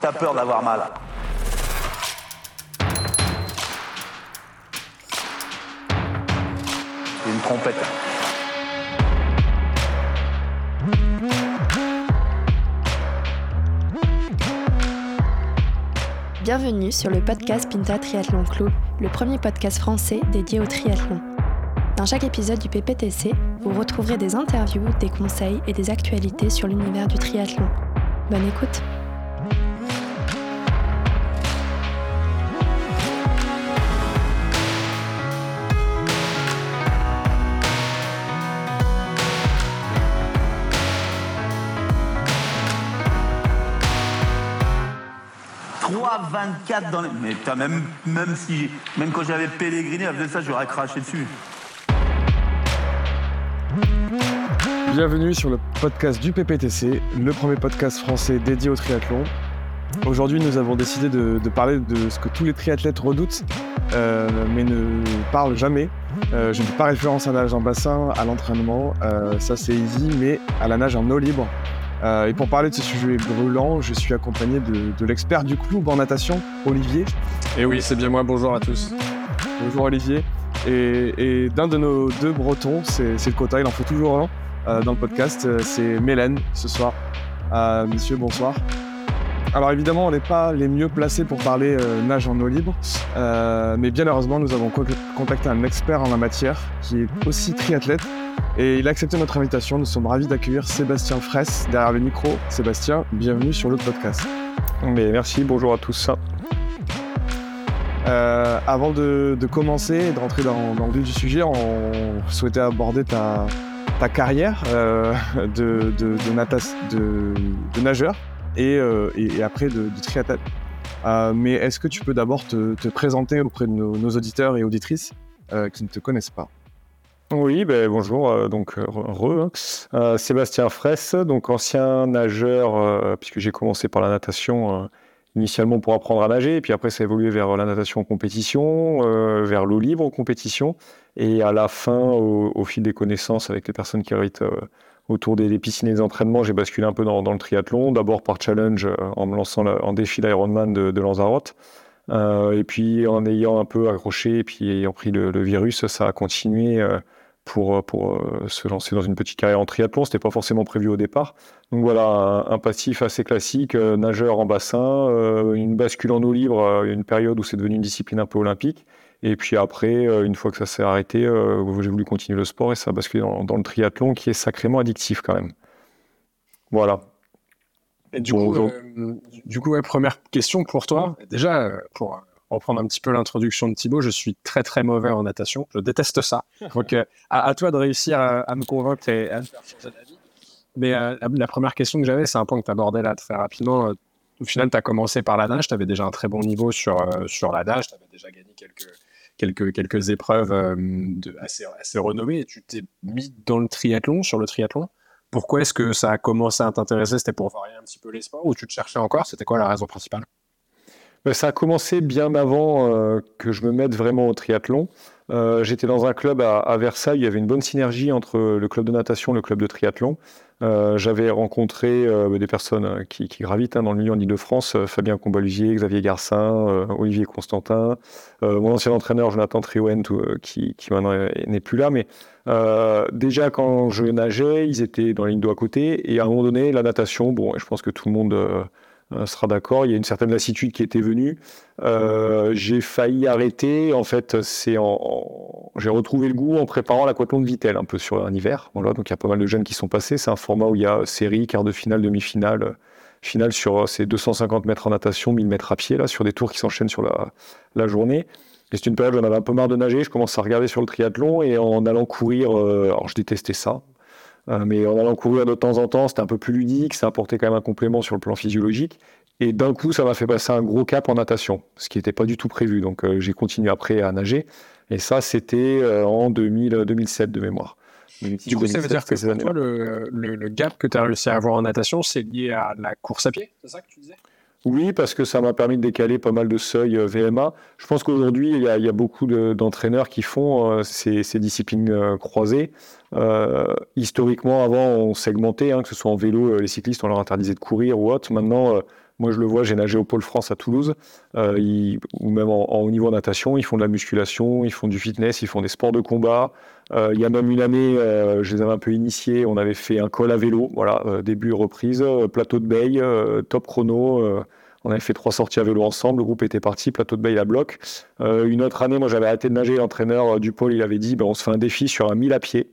T'as peur d'avoir mal. C'est une trompette. Bienvenue sur le podcast Pinta Triathlon Club, le premier podcast français dédié au triathlon. Dans chaque épisode du PPTC, vous retrouverez des interviews, des conseils et des actualités sur l'univers du triathlon. Bonne écoute « 3,24 dans les... Mais putain, même, même, si, même quand j'avais Pellegrini, à ça, j'aurais craché dessus. Bienvenue sur le podcast du PPTC, le premier podcast français dédié au triathlon. Aujourd'hui, nous avons décidé de, de parler de ce que tous les triathlètes redoutent, euh, mais ne parlent jamais. Euh, je ne fais pas référence à la nage en bassin, à l'entraînement, euh, ça c'est easy, mais à la nage en eau libre. Euh, et pour parler de ce sujet brûlant, je suis accompagné de, de l'expert du club en natation, Olivier. Et oui, c'est bien moi, bonjour à tous. Bonjour Olivier. Et, et d'un de nos deux bretons, c'est le quota, il en faut toujours un euh, dans le podcast, euh, c'est Mélène ce soir. Euh, monsieur, bonsoir. Alors évidemment, on n'est pas les mieux placés pour parler nage en eau libre, mais bien heureusement, nous avons co- contacté un expert en la matière qui est aussi triathlète et il a accepté notre invitation. Nous sommes ravis d'accueillir Sébastien Fraisse derrière le micro. Sébastien, bienvenue sur le podcast. Mais merci, bonjour à tous. Euh, avant de, de commencer et de rentrer dans, dans le vif du sujet, on souhaitait aborder ta, ta carrière euh, de, nageur et, euh, et, et après de, triathlète. Mais est-ce que tu peux d'abord te, te présenter auprès de nos, nos auditeurs et auditrices qui ne te connaissent pas? Oui, ben, bonjour, euh, donc euh, re, hein. Euh, Sébastien Fraisse, donc ancien nageur, puisque j'ai commencé par la natation initialement pour apprendre à nager, et puis après ça a évolué vers la natation en compétition, vers l'eau libre en compétition, et à la fin, au, fil des connaissances avec les personnes qui habitent autour des, piscines et des entraînements, j'ai basculé un peu dans, le triathlon, d'abord par challenge en me lançant la- en défi l'Ironman de, Lanzarote. Et puis en ayant un peu accroché et puis ayant pris le, virus, ça a continué pour, pour euh, se lancer dans une petite carrière en triathlon. C'était pas forcément prévu au départ. Donc voilà, un, un passif assez classique, euh, nageur en bassin, euh, une bascule en eau libre, euh, une période où c'est devenu une discipline un peu olympique. Et puis après, euh, une fois que ça s'est arrêté, euh, j'ai voulu continuer le sport et ça a basculé dans, dans le triathlon qui est sacrément addictif quand même. Voilà. Et du Bon, coup, aujourd'hui- euh, du coup ouais, première question pour toi. Déjà, euh, pour euh, reprendre un petit peu l'introduction de Thibaut, je suis très très mauvais en natation. Je déteste ça. Donc, euh, à, toi de réussir à, me convaincre et à me faire changer. Mais euh, la, première question que j'avais, c'est un point que tu abordais là très rapidement. Au final, tu as commencé par la nage. Tu avais déjà un très bon niveau sur, euh, sur la nage. Tu avais déjà gagné quelques, quelques, quelques épreuves euh, assez, assez renommées. Et tu t'es mis dans le triathlon, sur le triathlon. Pourquoi est-ce que ça a commencé à t'intéresser? C'était pour varier un petit peu les sports ou tu te cherchais encore? C'était quoi la raison principale? Ça a commencé bien avant euh, que je me mette vraiment au triathlon. Euh, J'étais dans un club à, Versailles, il y avait une bonne synergie entre le club de natation et le club de triathlon. Euh, J'avais rencontré des personnes qui, qui gravitent hein, dans le milieu en Ile-de-France, Fabien Combalusier, Xavier Garcin, Olivier Constantin, mon ancien entraîneur Jonathan Triouen, qui, maintenant est- n'est plus là. Mais déjà quand je nageais, ils étaient dans la ligne d'eau à côté. Et à un moment donné, la natation, bon, je pense que tout le monde sera d'accord, il y a une certaine lassitude qui était venue. Euh, j'ai failli arrêter. En fait, c'est en, j'ai retrouvé le goût en préparant l'aquathlon de Vittel un peu sur un hiver. Voilà, donc il y a pas mal de jeunes qui sont passés. C'est un format où il y a série, quart de finale, demi-finale, euh, finale sur euh, ces 250 mètres en natation, 1000 mètres à pied là, sur des tours qui s'enchaînent sur la, la journée. Et c'est une période où j'en avais un peu marre de nager. Je commence à regarder sur le triathlon et en allant courir, euh, alors je détestais ça. Euh, mais en allant courir de temps en temps, c'était un peu plus ludique, ça apportait quand même un complément sur le plan physiologique. Et d'un coup, ça m'a fait passer un gros cap en natation, ce qui n'était pas du tout prévu. Donc euh, j'ai continué après à nager. Et ça, c'était euh, en 2000, 2007 de mémoire. Du coup, ça veut dire que pour toi, le, le- le gap que tu as réussi à avoir en natation, c'est lié à la course à pied C'est ça que tu disais? Oui, parce que ça m'a permis de décaler pas mal de seuils VMA. Je pense qu'aujourd'hui, il y, a- il y a beaucoup de- d'entraîneurs qui font euh, ces, ces disciplines euh, croisées. Euh, historiquement, avant, on segmentait, hein, que ce soit en vélo, euh, les cyclistes, on leur interdisait de courir ou autre. Maintenant, euh, Moi, je le vois, j'ai nagé au Pôle France à Toulouse, ou même en, haut niveau natation, ils font de la musculation, ils font du fitness, ils font des sports de combat. Il y a même une année, je les avais un peu initiés, on avait fait un col à vélo, voilà, début, reprise, plateau de Bay, top chrono. on avait fait trois sorties à vélo ensemble, le groupe était parti, plateau de Bay à bloc. une autre année, moi j'avais arrêté de nager, l'entraîneur du pôle, il avait dit, ben, on se fait un défi sur un 1000 à pied.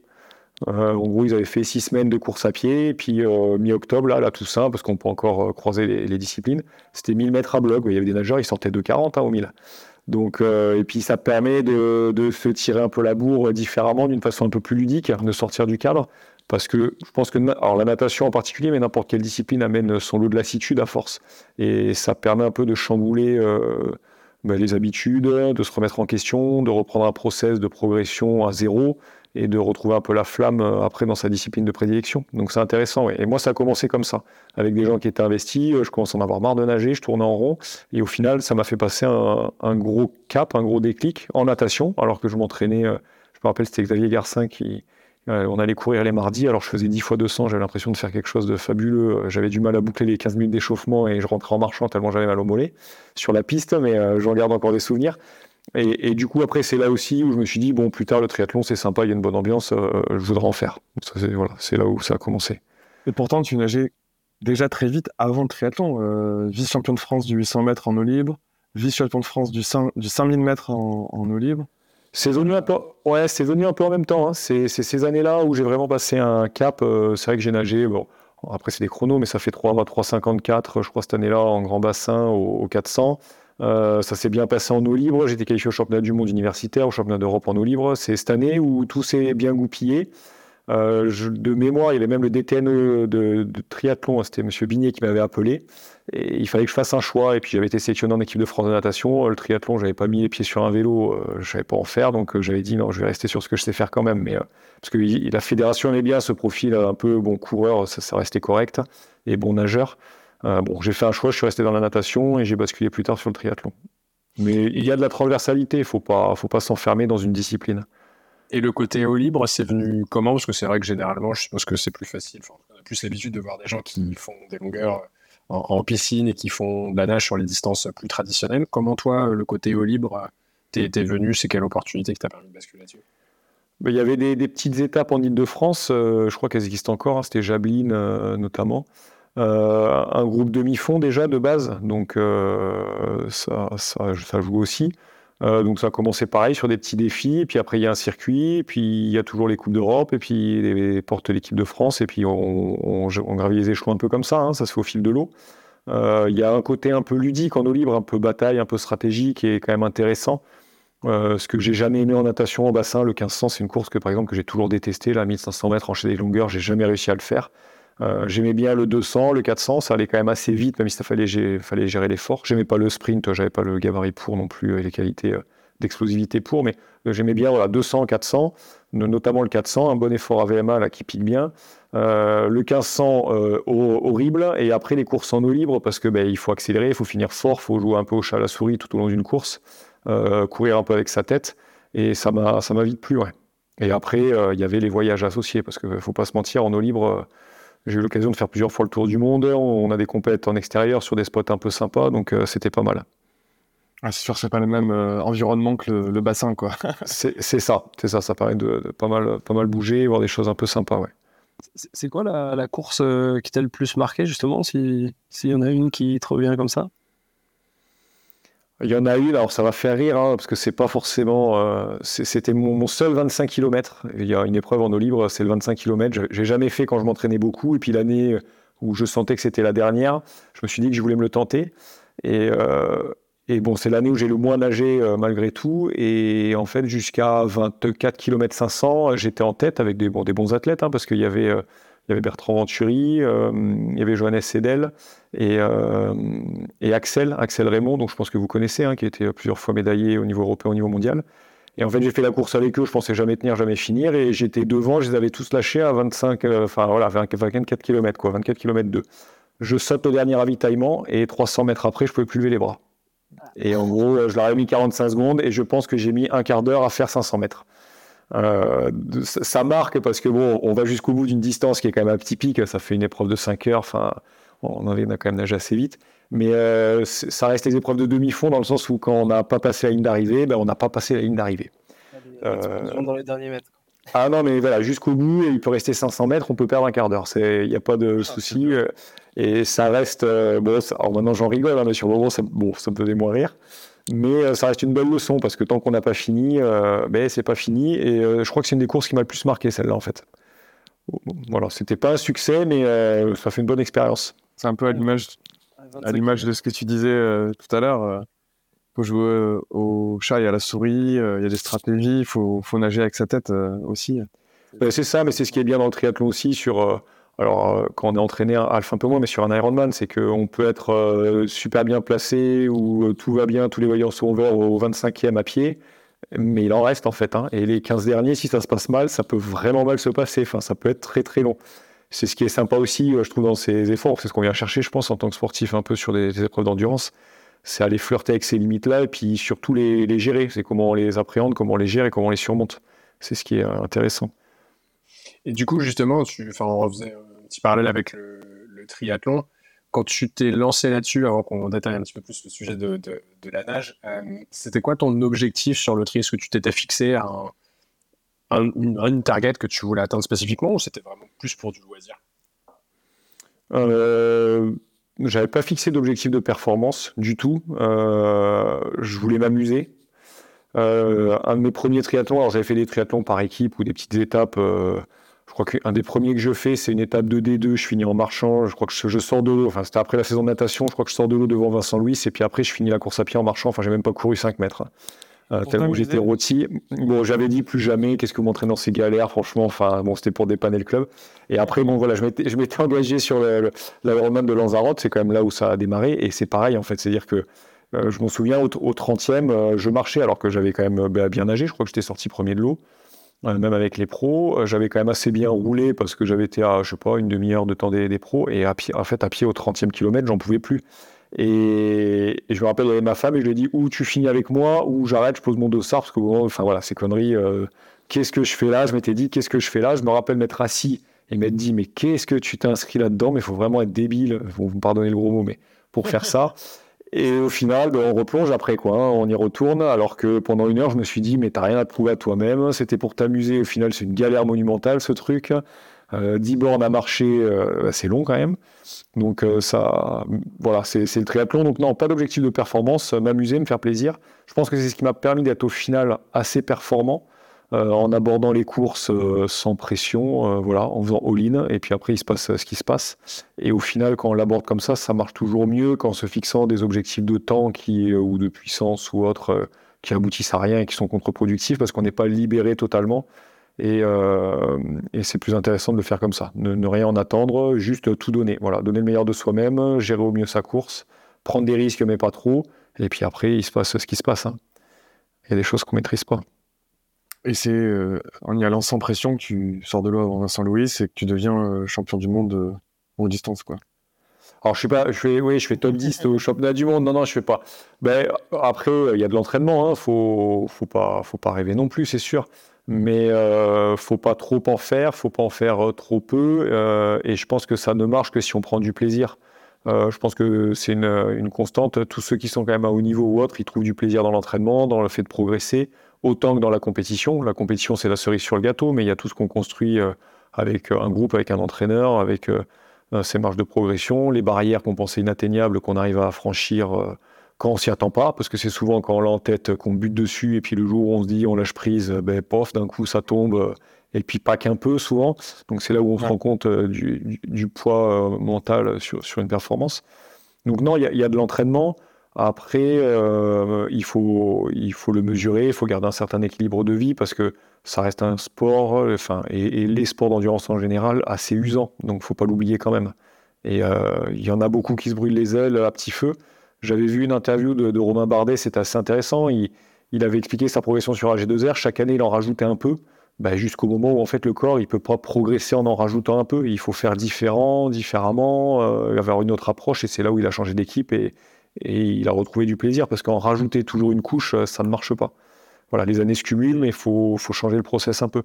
Euh, en gros, ils avaient fait six semaines de course à pied, et puis euh, mi-octobre, là, là, tout ça, parce qu'on peut encore euh, croiser les, disciplines, c'était 1000 mètres à bloc. Il y avait des nageurs, ils sortaient de 40 hein, au 1000. Donc, et puis ça permet de, se tirer un peu la bourre différemment, d'une façon un peu plus ludique, de sortir du cadre. Parce que je pense que alors la natation en particulier, mais n'importe quelle discipline amène son lot de lassitude à force. Et ça permet un peu de chambouler bah, les habitudes, de se remettre en question, de reprendre un process de progression à zéro et de retrouver un peu la flamme euh, après dans sa discipline de prédilection. Donc c'est intéressant. Et moi, ça a commencé comme ça, avec des gens qui étaient investis. Euh, je commence à en avoir marre de nager, je tournais en rond. Et au final, ça m'a fait passer un, gros cap, un gros déclic en natation, alors que je m'entraînais. Euh, je me rappelle, c'était Xavier Garcin qui. On allait courir les mardis, alors je faisais 10 fois 200, j'avais l'impression de faire quelque chose de fabuleux. J'avais du mal à boucler les 15 minutes d'échauffement et je rentrais en marchant tellement j'avais mal au mollet sur la piste, mais j'en garde encore des souvenirs. Et, du coup, après, c'est là aussi où je me suis dit, bon, plus tard, le triathlon, c'est sympa, il y a une bonne ambiance, euh, je voudrais en faire. C'est voilà, là où ça a commencé. Et pourtant, tu nageais déjà très vite avant le triathlon. Euh, vice-champion de France du 800 mètres en eau libre, vice-champion de France du, 5, du 5000 mètres en, eau libre. C'est venu un peu, ouais, c'est venu un peu en même temps. Hein. C'est ces années-là où j'ai vraiment passé un cap. Euh, c'est vrai que j'ai nagé, bon, après c'est des chronos, mais ça fait 3, 3,54, je crois, cette année-là, en grand bassin, au, au 400. Euh, ça s'est bien passé en eau libre. J'étais qualifié au championnat du monde universitaire, au championnat d'Europe en eau libre. C'est cette année où tout s'est bien goupillé. Euh, de mémoire, il y avait même le DTNE de, triathlon, c'était M. Bignet qui m'avait appelé. Il fallait que je fasse un choix. Et puis j'avais été sélectionné en équipe de France de natation. Le triathlon, j'avais pas mis les pieds sur un vélo, euh, je savais pas en faire. Donc j'avais dit non, je vais rester sur ce que je sais faire quand même. Mais, parce que la fédération aimait bien ce profil un peu bon coureur, ça restait correct, et bon nageur. Euh, bon, j'ai fait un choix, je suis resté dans la natation et j'ai basculé plus tard sur le triathlon. Mais il y a de la transversalité, il faut pas, faut pas s'enfermer dans une discipline. Et le côté eau libre, c'est venu comment? Parce que c'est vrai que généralement, je suppose que c'est plus facile. on a plus l'habitude de voir des gens qui font des longueurs en, piscine et qui font de la nage sur les distances plus traditionnelles. Comment toi, le côté eau libre, t'es venu? C'est quelle opportunité qui t'a permis de basculer là-dessus? Ben, il y avait des, petites étapes en Ile-de-France, euh, je crois qu'elles existent encore, hein, c'était Jablin euh, notamment. Euh, un groupe demi-fond déjà de base, donc euh, ça, joue aussi. Euh, donc ça a commencé pareil sur des petits défis, puis après il y a un circuit, puis il y a toujours les Coupes d'Europe, et puis les portes l'équipe de France, et puis on, on, gravit les échelons un peu comme ça, hein, ça se fait au fil de l'eau. Il y a un côté un peu ludique en eau libre, un peu bataille, un peu stratégique, et quand même intéressant. ce que j'ai jamais aimé en natation en bassin, le 1500, c'est une course que par exemple que j'ai toujours détesté, la 1500 mètres enchaîné des longueurs, j'ai jamais réussi à le faire. Euh, j'aimais bien le 200, le 400, ça allait quand même assez vite, même si ça fallait, fallait gérer l'effort. J'aimais pas le sprint, j'avais pas le gabarit pour non plus et les qualités euh, d'explosivité pour, mais euh, j'aimais bien voilà, 200, 400, notamment le 400, un bon effort à VMA là, qui pique bien. le 1500, horrible, et après les courses en eau libre, parce que ben, il faut accélérer, il faut finir fort, il faut jouer un peu au chat à la souris tout au long d'une course, courir un peu avec sa tête, et ça m'a vite plu. Et après, il y avait les voyages associés, parce qu'il ne faut pas se mentir, en eau libre j'ai eu l'occasion de faire plusieurs fois le tour du monde. On a des compètes en extérieur sur des spots un peu sympas, donc euh, c'était pas mal. Ah, c'est sûr, c'est pas le même euh, environnement que le, bassin, quoi. c'est ça, c'est ça. Ça paraît de, pas mal, pas mal bouger, voir des choses un peu sympas, ouais. C'est quoi la, course euh, qui t'a le plus marqué, justement, s'il y en a une qui te revient comme ça? Il y en a une, alors ça va faire rire, hein, parce que c'est pas forcément. Euh, c'était mon, seul 25 km. Il y a une épreuve en eau libre, c'est le 25 km. J'ai jamais fait quand je m'entraînais beaucoup. Et puis l'année où je sentais que c'était la dernière, je me suis dit que je voulais me le tenter. Et, euh, bon, c'est l'année où j'ai le moins nagé euh, malgré tout. Et en fait, jusqu'à 24 km 500, j'étais en tête avec des bons athlètes, hein, parce qu'il y avait il y avait Bertrand Venturi, euh, il y avait Johannes Sedel et, euh, Axel, Axel Raymond, donc je pense que vous connaissez, hein, qui a été plusieurs fois médaillé au niveau européen, au niveau mondial. Et en fait, j'ai fait la course avec eux, je pensais jamais tenir, jamais finir, et j'étais devant, je les avais tous lâchés à 25, euh, enfin voilà, 24 km, quoi, 24 km 2. Je saute au dernier ravitaillement, et 300 mètres après, je pouvais plus lever les bras. Et en gros, je leur ai mis 45 secondes, et je pense que j'ai mis un quart d'heure à faire 500 mètres. Euh, ça marque parce que bon, on va jusqu'au bout d'une distance qui est quand même atypique. Ça fait une épreuve de 5 heures. Enfin, on, avait, a quand même nagé assez vite. Mais ça reste les épreuves de demi-fond dans le sens où quand on n'a pas passé la ligne d'arrivée, ben, on n'a pas passé la ligne d'arrivée. dans les derniers mètres. Ah non, mais voilà, jusqu'au bout, il peut rester 500 mètres, on peut perdre un quart d'heure. Il n'y a pas de ah, souci. Et ça reste. bon, alors maintenant j'en rigole, hein, mais sur le moment, ça, bon, ça me faisait moins rire. Mais euh, ça reste une bonne leçon parce que tant qu'on n'a pas fini, euh, ben, c'est pas fini. Et euh, je crois que c'est une des courses qui m'a le plus marqué, celle-là, en fait. Voilà, c'était pas un succès, mais ça fait une bonne expérience. C'est un peu à l'image, à l'image de ce que tu disais tout à l'heure. Il faut jouer au chat et à la souris, il y a des stratégies, il faut, faut, nager avec sa tête aussi. Ben, c'est ça, mais c'est ce qui est bien dans le triathlon aussi sur alors, euh, quand on est entraîné, Alpha un peu moins, mais sur un Ironman, c'est qu'on peut être euh, super bien placé, ou euh, tout va bien, tous les voyants sont verts au 25e à pied, mais il en reste en fait. Hein. Et les 15 derniers, si ça se passe mal, ça peut vraiment mal se passer. Enfin, ça peut être très très long. C'est ce qui est sympa aussi, je trouve, dans ces efforts. C'est ce qu'on vient chercher, je pense, en tant que sportif, un peu sur des, épreuves d'endurance. C'est aller flirter avec ces limites-là et puis surtout les, gérer. C'est comment on les appréhende, comment on les gère et comment on les surmonte. C'est ce qui est intéressant. Et du coup, justement, tu, on faisait petit parallèle avec le, triathlon. Quand tu t'es lancé là-dessus, avant qu'on détaille un petit peu plus le sujet de, la nage, euh, c'était quoi ton objectif sur le tri? Est-ce que tu t'étais fixé à une, target que tu voulais atteindre spécifiquement ou c'était vraiment plus pour du loisir? Euh, J'avais pas fixé d'objectif de performance du tout. Euh, je voulais m'amuser. Un de mes premiers triathlons, alors j'avais fait des triathlons par équipe ou des petites étapes je crois qu'un des premiers que je fais, c'est une étape de D2. Je finis en marchant. Je crois que je, sors de l'eau. Enfin, c'était après la saison de natation. Je crois que je sors de l'eau devant Vincent Louis. Et puis après, je finis la course à pied en marchant. Enfin, j'ai même pas couru 5 mètres. Hein. Euh, tellement j'étais rôti. Bon, j'avais dit plus jamais, qu'est-ce que vous m'entraînez dans ces galères, franchement, enfin, bon, c'était pour dépanner le club. Et après, bon, voilà, je m'étais, je m'étais engagé sur l'Ironman de Lanzarote, c'est quand même là où ça a démarré, et c'est pareil, en fait, c'est-à-dire que euh, je m'en souviens, au, au 30e, euh, je marchais alors que j'avais quand même bah, bien nagé, je crois que j'étais sorti premier de l'eau même avec les pros. Euh, j'avais quand même assez bien roulé parce que j'avais été à, je sais pas, une demi-heure de temps des, pros. Et à pied, en fait, à pied au 30e kilomètre, j'en pouvais plus. Et, je me rappelle, ma femme et je lui ai dit ou tu finis avec moi ou j'arrête, je pose mon dossard parce que, enfin voilà, ces conneries. Euh, qu'est-ce que je fais là? Je m'étais dit, qu'est-ce que je fais là? Je me rappelle m'être assis et m'être dit, mais qu'est-ce que tu t'es inscrit là-dedans? Mais il faut vraiment être débile, vous me pardonnez le gros mot, mais pour faire ça. Et au final, ben, on replonge après quoi, hein. on y retourne, alors que pendant une heure, je me suis dit, mais t'as rien à prouver à toi-même, c'était pour t'amuser, au final, c'est une galère monumentale ce truc. Euh, 10 bornes à marcher, euh, c'est long quand même. Donc euh, ça, voilà, c'est le triathlon. Donc non, pas d'objectif de performance, m'amuser, me faire plaisir. Je pense que c'est ce qui m'a permis d'être au final assez performant. Euh, en abordant les courses euh, sans pression, euh, voilà, en faisant all-in, et puis après il se passe ce qui se passe. Et au final, quand on l'aborde comme ça, ça marche toujours mieux qu'en se fixant des objectifs de temps qui, ou de puissance ou autres qui aboutissent à rien et qui sont contre-productifs parce qu'on n'est pas libéré totalement. Et, c'est plus intéressant de le faire comme ça, ne, rien en attendre, juste tout donner. Voilà, donner le meilleur de soi-même, gérer au mieux sa course, prendre des risques mais pas trop. Et puis après, il se passe ce qui se passe. Hein. Il y a des choses qu'on maîtrise pas. Et c'est euh, en y allant sans pression que tu sors de l'eau avant Vincent Louis et que tu deviens euh, champion du monde euh, en distance, quoi. Alors je suis pas, je fais, oui, je fais top 10 au championnat du monde. Non, non, je fais pas. Ben, après, il y a de l'entraînement. Hein. Faut, faut pas, faut pas rêver non plus, c'est sûr. Mais euh, faut pas trop en faire, faut pas en faire trop peu. et je pense que ça ne marche que si on prend du plaisir. je pense que c'est une, une, constante. Tous ceux qui sont quand même à haut niveau ou autre, ils trouvent du plaisir dans l'entraînement, dans le fait de progresser autant que dans la compétition. La compétition, c'est la cerise sur le gâteau, mais il y a tout ce qu'on construit euh, avec euh, un groupe, avec un entraîneur, avec euh, ces marges de progression, les barrières qu'on pensait inatteignables, qu'on arrive à franchir quand on s'y attend pas, parce que c'est souvent quand on l'a en tête qu'on bute dessus, et puis le jour où on se dit on lâche prise, ben pof, d'un coup ça tombe, et puis pas qu'un peu souvent. Donc c'est là où on se rend compte du, poids mental sur, sur, une performance. Donc non, il y, y, a de l'entraînement. Après, euh, il, faut, il faut le mesurer, il faut garder un certain équilibre de vie parce que ça reste un sport, enfin, et, les sports d'endurance en général, assez usants. Donc, il faut pas l'oublier quand même. Et euh, il y en a beaucoup qui se brûlent les ailes à petit feu. J'avais vu une interview de, Romain Bardet, c'était assez intéressant. Il, il, avait expliqué sa progression sur AG2R. Chaque année, il en rajoutait un peu. Bah, jusqu'au moment où en fait le corps il peut pas progresser en en rajoutant un peu. Il faut faire différent, différemment, euh, avoir une autre approche et c'est là où il a changé d'équipe et, et il a retrouvé du plaisir parce qu'en rajouter toujours une couche, euh, ça ne marche pas. Voilà, les années se cumulent, mais il faut, changer le process un peu.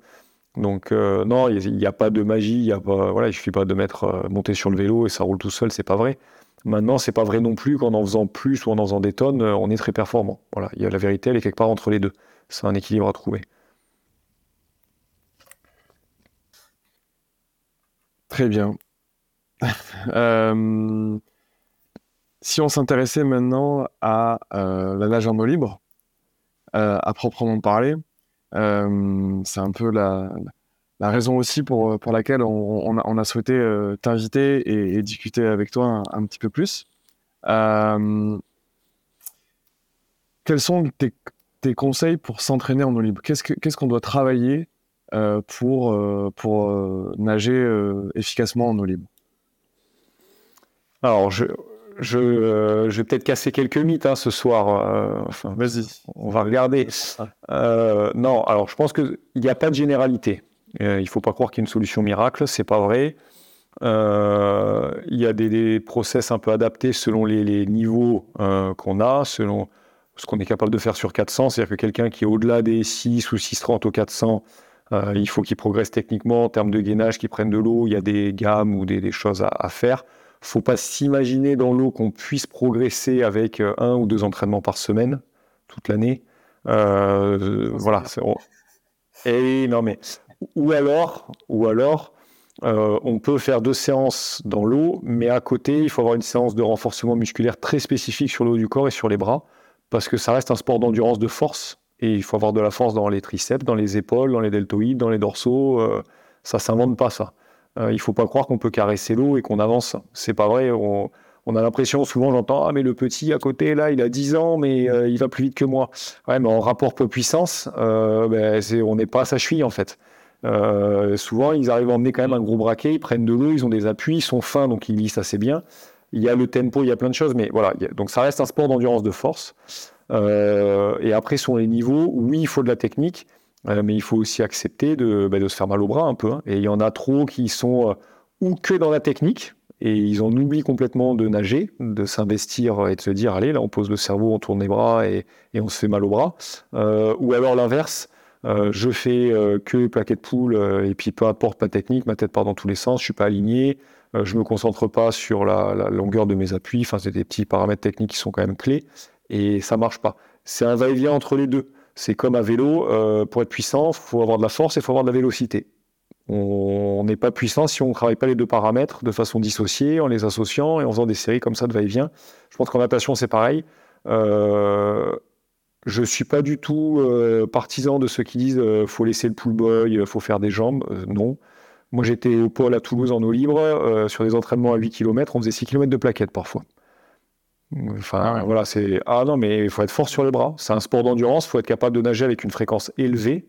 Donc euh, non, il n'y a, pas de magie, il y suffit pas de mettre euh, monter sur le vélo et ça roule tout seul, c'est pas vrai. Maintenant, c'est pas vrai non plus qu'en en faisant plus ou en en faisant des tonnes, on est très performant. Voilà, il y a la vérité, elle est quelque part entre les deux. C'est un équilibre à trouver. Très bien. si on s'intéressait maintenant à euh, la nage en eau libre, euh, à proprement parler, c'est un peu la, raison aussi pour, pour laquelle on, a, souhaité t'inviter et, discuter avec toi un, petit peu plus. quels sont tes, conseils pour s'entraîner en eau libre? Qu'est-ce qu'on doit travailler pour, pour nager efficacement en eau libre? Alors, je, je, euh, je vais peut-être casser quelques mythes hein, ce soir. Euh, enfin, Vas-y. On va regarder. Euh, non, alors je pense qu'il n'y a pas de généralité. il ne faut pas croire qu'il y a une solution miracle, c'est pas vrai. Il y a des, process un peu adaptés selon les, niveaux qu'on a, selon ce qu'on est capable de faire sur 400. C'est-à-dire que quelqu'un qui est au-delà des 6 ou 630 au 400, il faut qu'il progresse techniquement en termes de gainage, qu'il prenne de l'eau. Il y a des gammes ou des, choses à faire faut pas s'imaginer dans l'eau qu'on puisse progresser avec euh, un ou deux entraînements par semaine toute l'année. Euh, voilà. Et non mais ou alors, ou alors, euh, on peut faire deux séances dans l'eau, mais à côté, il faut avoir une séance de renforcement musculaire très spécifique sur le haut du corps et sur les bras, parce que ça reste un sport d'endurance de force, et il faut avoir de la force dans les triceps, dans les épaules, dans les deltoïdes, dans les dorsaux. ça s'invente pas ça. Euh, il ne faut pas croire qu'on peut caresser l'eau et qu'on avance. C'est pas vrai. On, a l'impression, souvent j'entends, ah mais le petit à côté, là, il a 10 ans, mais euh, il va plus vite que moi. Ouais, mais en rapport poids-puissance, euh, ben, on n'est pas à sa cheville en fait. souvent, ils arrivent à emmener quand même un gros braquet, ils prennent de l'eau, ils ont des appuis, ils sont fins, donc ils glissent assez bien. Il y a le tempo, il y a plein de choses, mais voilà. donc ça reste un sport d'endurance de force. et après, sur les niveaux, oui, il faut de la technique, euh, mais il faut aussi accepter de, bah, de, se faire mal au bras un peu. Hein. Et il y en a trop qui sont euh, ou que dans la technique, et ils en oublient complètement de nager, de s'investir et de se dire allez, là on pose le cerveau, on tourne les bras et, on se fait mal au bras. Euh, ou alors l'inverse, je fais que plaquette poule et puis peu importe ma technique, ma tête part dans tous les sens, je suis pas aligné, je me concentre pas sur la, la longueur de mes appuis. Enfin, c'est des petits paramètres techniques qui sont quand même clés et ça marche pas. C'est un va-et-vient entre les deux. C'est comme à vélo, euh, pour être puissant, il faut avoir de la force et il faut avoir de la vélocité. On n'est pas puissant si on ne travaille pas les deux paramètres de façon dissociée, en les associant et en faisant des séries comme ça de va-et-vient. Je pense qu'en natation, c'est pareil. Euh, je ne suis pas du tout euh, partisan de ceux qui disent qu'il faut laisser le pull boy, il faut faire des jambes. non. Moi, j'étais au pôle à Toulouse en eau libre. sur des entraînements à 8 km, on faisait 6 km de plaquettes parfois. Enfin, ah voilà, c'est ah non, mais il faut être fort sur les bras. C'est un sport d'endurance. Il faut être capable de nager avec une fréquence élevée.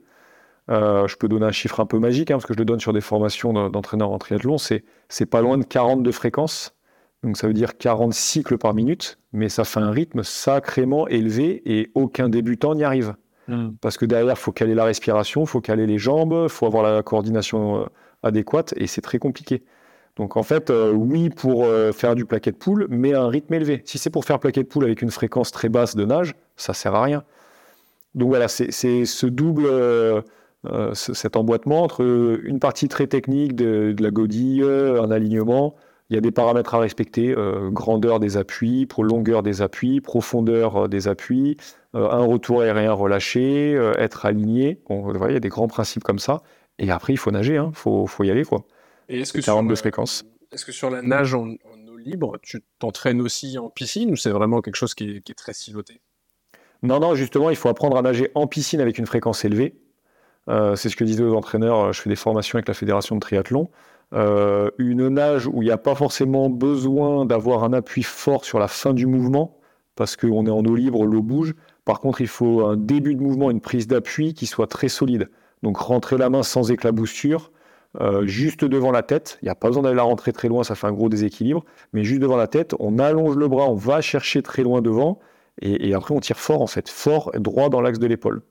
Euh, je peux donner un chiffre un peu magique hein, parce que je le donne sur des formations d'entraîneurs en triathlon. C'est c'est pas loin de 40 de fréquence. Donc ça veut dire 40 cycles par minute, mais ça fait un rythme sacrément élevé et aucun débutant n'y arrive. Hmm. Parce que derrière, il faut caler la respiration, il faut caler les jambes, il faut avoir la coordination euh, adéquate et c'est très compliqué. Donc en fait, euh, oui pour euh, faire du plaquet de poule, mais à un rythme élevé. Si c'est pour faire plaquet de poule avec une fréquence très basse de nage, ça sert à rien. Donc voilà, c'est ce double, euh, cet emboîtement entre une partie très technique de, la godille, un alignement. Il y a des paramètres à respecter, grandeur des appuis, longueur des appuis, profondeur des appuis, un retour aérien relâché, être aligné. Bon, il y a des grands principes comme ça. Et après, il faut nager, il hein. faut, faut y aller. quoi est-ce que, sur, est-ce que sur la nage en, eau libre, tu t'entraînes aussi en piscine ou c'est vraiment quelque chose qui est, très siloté? Non, non, justement, il faut apprendre à nager en piscine avec une fréquence élevée. Euh, c'est ce que disaient aux entraîneurs. Je fais des formations avec la fédération de triathlon. Euh, une nage où il n'y a pas forcément besoin d'avoir un appui fort sur la fin du mouvement, parce qu'on est en eau libre, l'eau bouge. Par contre, il faut un début de mouvement, une prise d'appui qui soit très solide. Donc rentrer la main sans éclaboussure, euh, juste devant la tête. Il n'y a pas besoin d'aller la rentrer très loin, ça fait un gros déséquilibre. Mais juste devant la tête, on allonge le bras, on va chercher très loin devant. Et, après, on tire fort, en fait, fort, droit dans l'axe de l'épaule.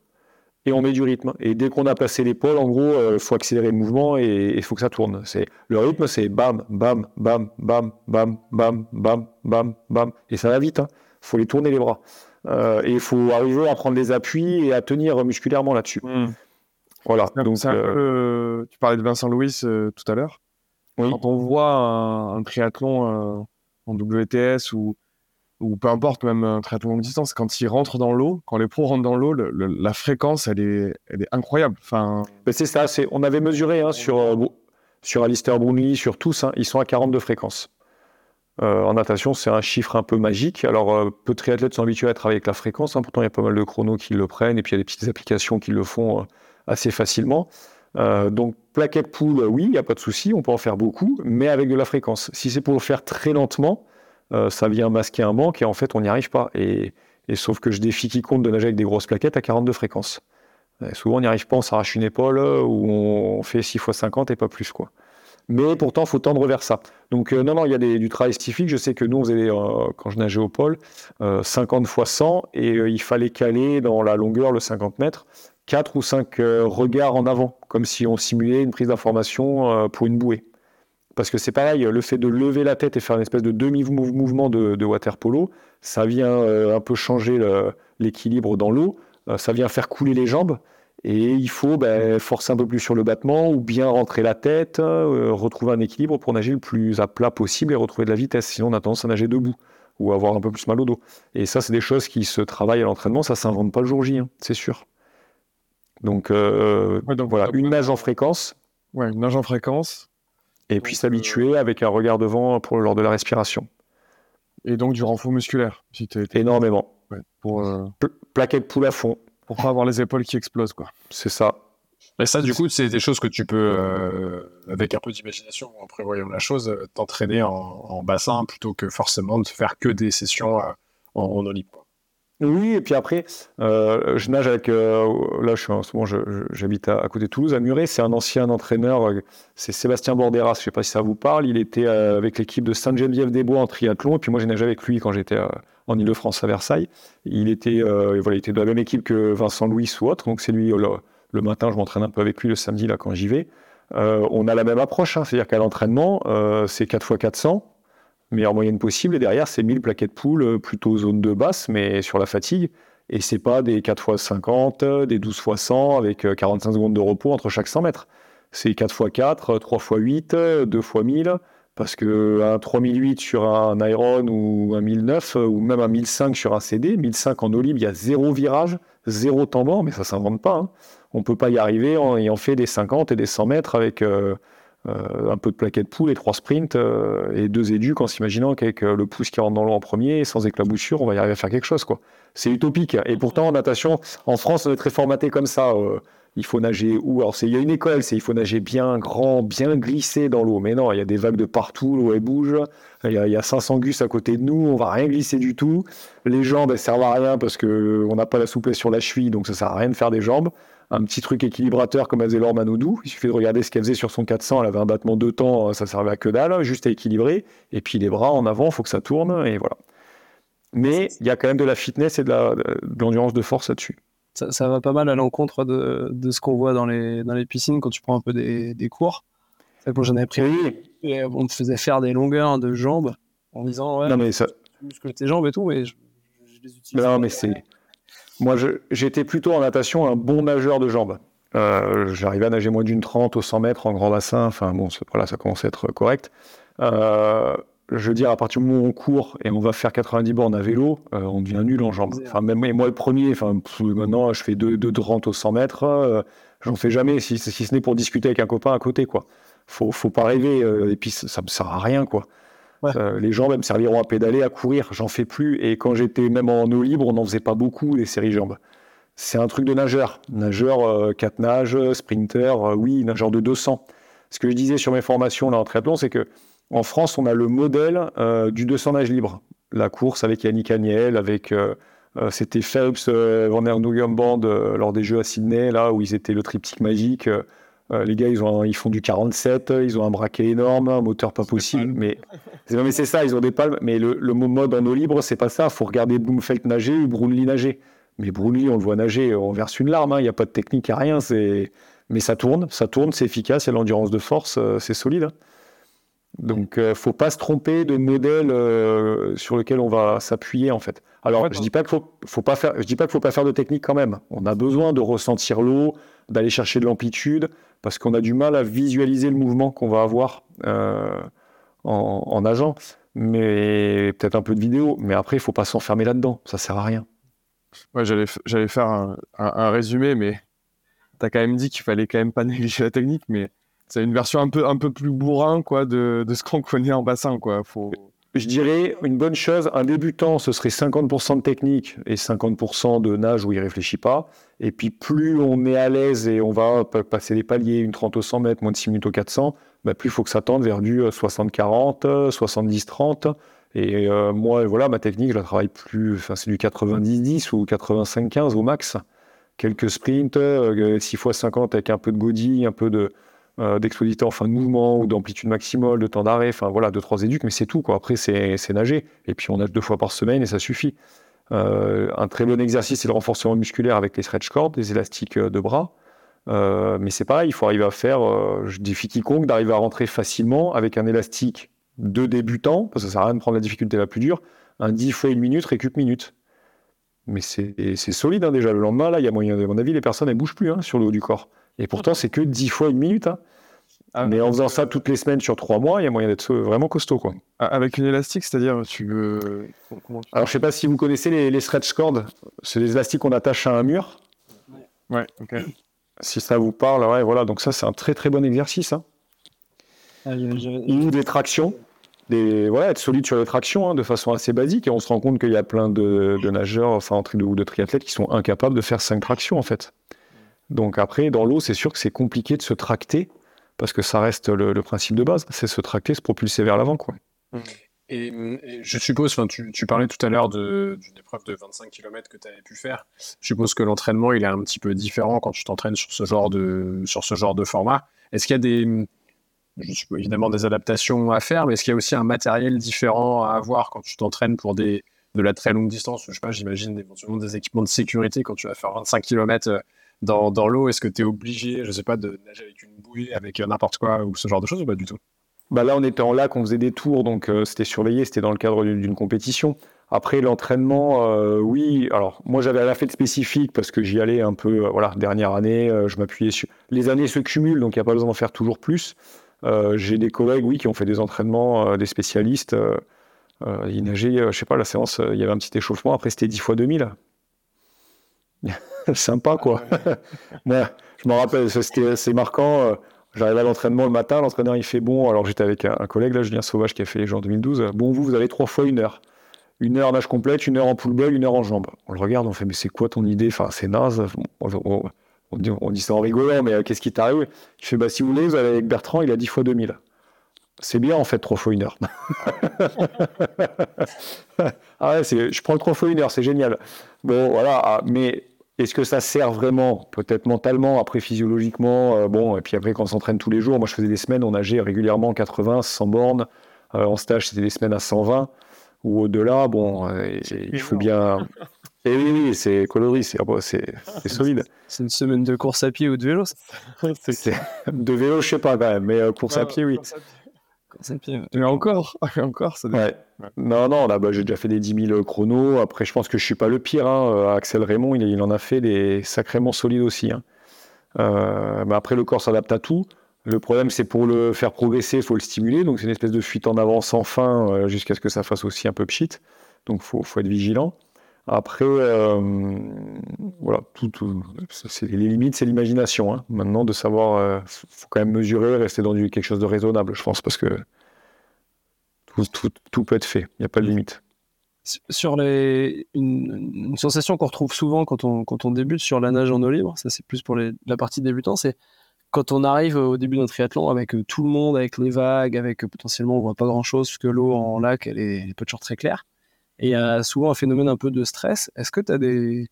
Et on met du rythme. Et dès qu'on a placé l'épaule, en gros, il euh, faut accélérer le mouvement et il faut que ça tourne. Le rythme, c'est bam, bam, bam, bam, bam, bam, bam, bam, bam. Et ça va vite. Il hein. faut les tourner les bras. Euh, et il faut arriver à prendre des appuis et à tenir musculairement là-dessus. Mmh. Voilà. Donc, tu parlais de Vincent Louis euh, tout à l'heure. Quand on voit un, triathlon en WTS ou, ou peu importe, même un triathlon longue distance, quand ils rentrent dans l'eau, quand les pros rentrent dans l'eau, la fréquence, elle est, elle est incroyable. Enfin... c'est ça, on avait mesuré hein, sur, euh, sur Alistair Brownlee, sur tous, hein, ils sont à 42 fréquences. Euh, en natation, c'est un chiffre un peu magique. Alors, euh, peu de triathlètes sont habitués à travailler avec la fréquence. Hein. Pourtant, il y a pas mal de chronos qui le prennent et puis il y a des petites applications qui le font assez facilement. donc, plaquette pool, oui, il n'y a pas de souci, on peut en faire beaucoup, mais avec de la fréquence. Si c'est pour le faire très lentement, euh, ça vient masquer un manque et en fait on n'y arrive pas. Et, sauf que je défie quiconque de nager avec des grosses plaquettes à 42 fréquences. souvent on n'y arrive pas, on s'arrache une épaule euh, ou on fait 6 x 50 et pas plus quoi. Mais pourtant, il faut tendre vers ça. Donc, euh, non, non, il y a du travail spécifique. Je sais que nous, quand je nageais au pôle, 50 x 100 et il fallait caler dans la longueur, le 50 mètres, 4 ou 5 regards en avant, comme si on simulait une prise d'information pour une bouée. Parce que c'est pareil, le fait de lever la tête et faire une espèce de demi-mouvement de, water polo, ça vient euh, un peu changer l'équilibre dans l'eau, euh, ça vient faire couler les jambes, et il faut ben, forcer un peu plus sur le battement ou bien rentrer la tête, euh, retrouver un équilibre pour nager le plus à plat possible et retrouver de la vitesse. Sinon, on a tendance à nager debout ou avoir un peu plus mal au dos. Et ça, c'est des choses qui se travaillent à l'entraînement, ça ne s'invente pas le jour J, hein, c'est sûr. Donc, donc voilà, une nage en fréquence. Ouais, une nage en fréquence, et puis s'habituer avec un regard devant pour, lors de la respiration. Et donc du renfort musculaire si Énormément. pour, euh... Plaquette poule à fond. Pour pas avoir les épaules qui explosent, quoi. C'est ça. Mais ça, du coup, c'est des choses que tu peux, euh, avec un peu d'imagination, en prévoyant la chose, euh, t'entraîner en, bassin plutôt que forcément de faire que des sessions euh, en, en libre. Oui, et puis après, euh, je nage avec. Euh, là, je suis en ce moment, j'habite à, côté de Toulouse, à Muret. C'est un ancien entraîneur, euh, c'est Sébastien Borderas. Je ne sais pas si ça vous parle. Il était avec l'équipe de Sainte-Geneviève-des-Bois en triathlon. Et puis moi, j'ai nagé avec lui quand j'étais en Ile-de-France à Versailles. Il était, voilà, il était de la même équipe que Vincent Louis ou autre. Donc c'est lui, le, matin, je m'entraîne un peu avec lui le samedi là, quand j'y vais. on a la même approche, hein. c'est-à-dire qu'à l'entraînement, c'est 4 x 400 meilleure moyenne possible. Et derrière, c'est 1000 plaquettes poule, euh, plutôt zone de basse, mais sur la fatigue. Et c'est pas des 4 x 50, des 12 x 100 avec 45 euh, secondes de repos entre chaque 100 mètres. C'est 4 x 4, 3 x 8, 2 x 1000. Parce que un 3008 sur un Iron ou un 1009 ou même un 1005 sur un CD, 1005 en libre, il y a zéro virage, zéro temps mort, mais ça s'invente pas. Hein. On peut pas y arriver en ayant fait des 50 et des 100 mètres avec euh, euh, un peu de plaquettes poule et trois sprints euh, et deux éduques en s'imaginant qu'avec euh, le pouce qui rentre dans l'eau en premier, sans éclaboussure, on va y arriver à faire quelque chose. quoi. C'est utopique. Et pourtant, en natation, en France, on est très formaté comme ça. il faut nager où? Alors, il y a une école, c'est il faut nager bien grand, bien glissé dans l'eau. Mais non, il y a des vagues de partout, l'eau elle bouge. Il y, a, il y, a 500 gus à côté de nous, on va rien glisser du tout. Les jambes, elles servent à rien parce qu'on n'a pas la souplesse sur la cheville, donc ça sert à rien de faire des jambes un petit truc équilibrateur comme faisait Laure Manoudou. Il suffit de regarder ce qu'elle faisait sur son 400. Elle avait un battement de temps, ça servait à que dalle, juste à équilibrer. Et puis les bras en avant, il faut que ça tourne, et voilà. Mais il y a quand même de la fitness et de l'endurance de, force là-dessus. Ça, va pas mal à l'encontre de, ce qu'on voit dans les, dans les piscines quand tu prends un peu des, cours. Quand j'en avais pris, on te faisait faire des longueurs de jambes en disant ouais, non, mais ça... tu muscles tes jambes et tout, mais je, les utilise. Non, mais c'est moi, j'étais plutôt en natation un bon nageur de jambes. Euh, J'arrivais à nager moins d'une trente au 100 mètres en grand bassin. Enfin, bon, voilà, ça commence à être correct. Euh, je veux dire, à partir du moment où on court et on va faire 90 bornes à vélo, euh, on devient nul en jambes. Enfin, même moi, le premier, enfin, maintenant, je fais 2 de 30 au 100 mètres. Euh, J'en fais jamais, si, ce n'est pour discuter avec un copain à côté, quoi. Faut, faut pas rêver. Et puis, ça, ça me sert à rien, quoi. Euh, les jambes me serviront à pédaler, à courir. J'en fais plus. Et quand j'étais même en eau libre, on n'en faisait pas beaucoup, les séries jambes. C'est un truc de nageur. Nageur, 4 euh, nages, sprinter, euh, oui, nageur de 200. Ce que je disais sur mes formations là, en triathlon, c'est que en France, on a le modèle du 200 nage libre. La course avec Yannick Agnel, avec. C'était Phelps, Van Der Band lors des Jeux à Sydney, là où ils étaient le triptyque magique. Euh, les gars, ils, ont ils font du 47, ils ont un braquet énorme, un moteur pas possible. Mais, mais c'est ça, ils ont des palmes. Mais le, le mode en eau libre, c'est pas ça. Il faut regarder Bloomfeld nager ou Brownlee nager. Mais Brownlee, on le voit nager, on verse une larme. Hein. Il n'y a pas de technique, il n'y a rien. Mais ça tourne, ça tourne, c'est efficace, il y a l'endurance de force, euh, c'est solide. Hein. Donc, ne euh, faut pas se tromper de modèle sur lequel on va s'appuyer en fait. Alors, je dis pas qu'il faut, faut pas faire, je dis pas qu'il faut pas faire de technique quand même. On a besoin de ressentir l'eau, d'aller chercher de l'amplitude, parce qu'on a du mal à visualiser le mouvement qu'on va avoir euh, en, nageant, mais peut-être un peu de vidéo. Mais après, il faut pas s'enfermer là-dedans. Ça sert à rien. Ouais, j'allais, faire un, un- résumé, mais tu as quand même dit qu'il fallait quand même pas négliger la technique, mais c'est une version un peu, un peu plus bourrin quoi, de, de ce qu'on connaît en bassin. Quoi. Je dirais une bonne chose, un débutant, ce serait 50% de technique et 50% de nage où il réfléchit pas. Et puis plus on est à l'aise et on va pa- passer les paliers, une 30 au 100 mètres, moins de 6 minutes au 400, bah, plus il faut que ça tende vers du euh, 60-40, euh, 70-30. Et euh, moi, voilà, ma technique, je la travaille plus, enfin c'est du 90-10 ou 85-15 au max. Quelques sprints, euh, 6 x 50 avec un peu de godille, un peu de, euh, en fin de mouvement ou d'amplitude maximale, de temps d'arrêt, enfin voilà, deux, trois éduques, mais c'est tout. Quoi. Après, c'est nager. Et puis, on nage deux fois par semaine et ça suffit. Euh, un très bon exercice, c'est le renforcement musculaire avec les stretch cords, des élastiques euh, de bras. Euh, mais c'est pareil, il faut arriver à faire, je défie quiconque d'arriver à rentrer facilement avec un élastique de débutant, parce que ça sert à rien de prendre la difficulté la plus dure, un 10 fois une minute, récup minute. Mais c'est c'est solide hein, déjà. Le lendemain, là, il y a moyen, à mon avis, les personnes, elles bougent plus hein, sur le haut du corps. Et pourtant, c'est que 10 fois une minute. hein. Ah, Mais en faisant ça toutes les semaines sur trois mois, il y a moyen d'être vraiment costaud. Quoi. Avec une élastique, c'est-à-dire, tu veux. Comment tu- Alors, je sais pas si vous connaissez les, les stretch cords. C'est des élastiques qu'on attache à un mur. Ouais, ok. Si ça vous parle, ouais, voilà. Donc, ça, c'est un très très bon exercice. hein. Ah, Ou des tractions. Des, voilà, être solide sur les tractions hein, de façon assez basique. Et on se rend compte qu'il y a plein de, de nageurs, enfin, en tri- ou de triathlètes qui sont incapables de faire cinq tractions, en fait. Donc, après, dans l'eau, c'est sûr que c'est compliqué de se tracter. Parce que ça reste le, principe de base, c'est se tracter, se propulser vers l'avant. Quoi. Et, je suppose, tu, tu parlais tout à l'heure d'une épreuve de 25 km que tu avais pu faire. Je suppose que l'entraînement, il est un petit peu différent quand tu t'entraînes sur ce genre de, sur ce genre de format. Est-ce qu'il y a des, évidemment des adaptations à faire, mais est-ce qu'il y a aussi un matériel différent à avoir quand tu t'entraînes pour des, de la très longue distance? Je sais pas, j'imagine éventuellement des équipements de sécurité quand tu vas faire 25 km dans, l'eau. Est-ce que tu es obligé, je sais pas, de nager avec une bouée, avec euh, n'importe quoi ou ce genre de choses ou pas du tout? Bah là, on était en lac, on faisait des tours, donc euh, c'était surveillé, c'était dans le cadre d'une compétition. Après, l'entraînement, euh, oui. Alors, moi, j'avais la fête spécifique parce que j'y allais un peu, voilà, dernière année, je m'appuyais sur. Les années se cumulent, donc il n'y a pas besoin d'en faire toujours plus. J'ai des collègues, oui, qui ont fait des entraînements, des spécialistes. Ils nageaient, je sais pas, la séance, il y avait un petit échauffement, après, c'était 10 fois 2000. Sympa, quoi. Ouais, je me rappelle, c'est marquant. euh, J'arrive à l'entraînement le matin, l'entraîneur il fait bon. Alors j'étais avec un, un collègue là, Julien Sauvage, qui a fait les gens en 2012. Bon, vous, vous avez trois fois une heure. Une heure nage complète, une heure en pull bug, une heure en jambes. On le regarde, on fait, mais c'est quoi ton idée? Enfin, c'est naze. On, on- on dit, on dit ça en rigolant, mais euh, qu'est-ce qui t'arrive Je fais, bah si vous voulez, vous allez avec Bertrand, il a 10 fois 2000. C'est bien en fait, trois fois une heure. ah ouais, c'est- je prends le trois fois une heure, c'est génial. Bon, voilà, ah, mais est-ce que ça sert vraiment Peut-être mentalement, après physiologiquement. euh, bon, et puis après, quand on s'entraîne tous les jours, moi je faisais des semaines, on nageait régulièrement en 80, 100 bornes. Euh, en stage, c'était des semaines à 120 ou au-delà. Bon, euh, il faut bien. Et oui, oui, c'est coloris, c'est c'est- c'est solide. C'est une semaine de course à pied ou de vélo, De vélo, je sais pas quand même, mais euh, course à pied, oui. Course à pied, ouais. Mais encore, encore, ça dépend. Ouais. Non, non, là, bah, j'ai déjà fait des 10 000 chronos. Après, je pense que je suis pas le pire. hein. Euh, Axel Raymond, il, il en a fait des sacrément solides aussi. hein. Euh, mais après, le corps s'adapte à tout. Le problème, c'est pour le faire progresser, il faut le stimuler. Donc, c'est une espèce de fuite en avant sans fin euh, jusqu'à ce que ça fasse aussi un peu pchit. Donc, il faut, faut être vigilant. Après, euh, voilà, tout, tout- c'est- les limites, c'est l'imagination. hein. Maintenant, de savoir, il faut quand même mesurer, rester dans du, quelque chose de raisonnable, je pense, parce que tout, tout- tout peut être fait. Il n'y a pas de limite. Sur les, une, une sensation qu'on retrouve souvent quand on, quand on débute sur la nage en eau libre, ça c'est plus pour les- la partie débutant, c'est quand on arrive au début d'un triathlon avec euh, tout le monde, avec les vagues, avec euh, potentiellement on voit pas grand chose parce que l'eau en lac elle est, elle est pas toujours très claire. Et il y a souvent un phénomène un peu de stress. Est-ce que tu as des,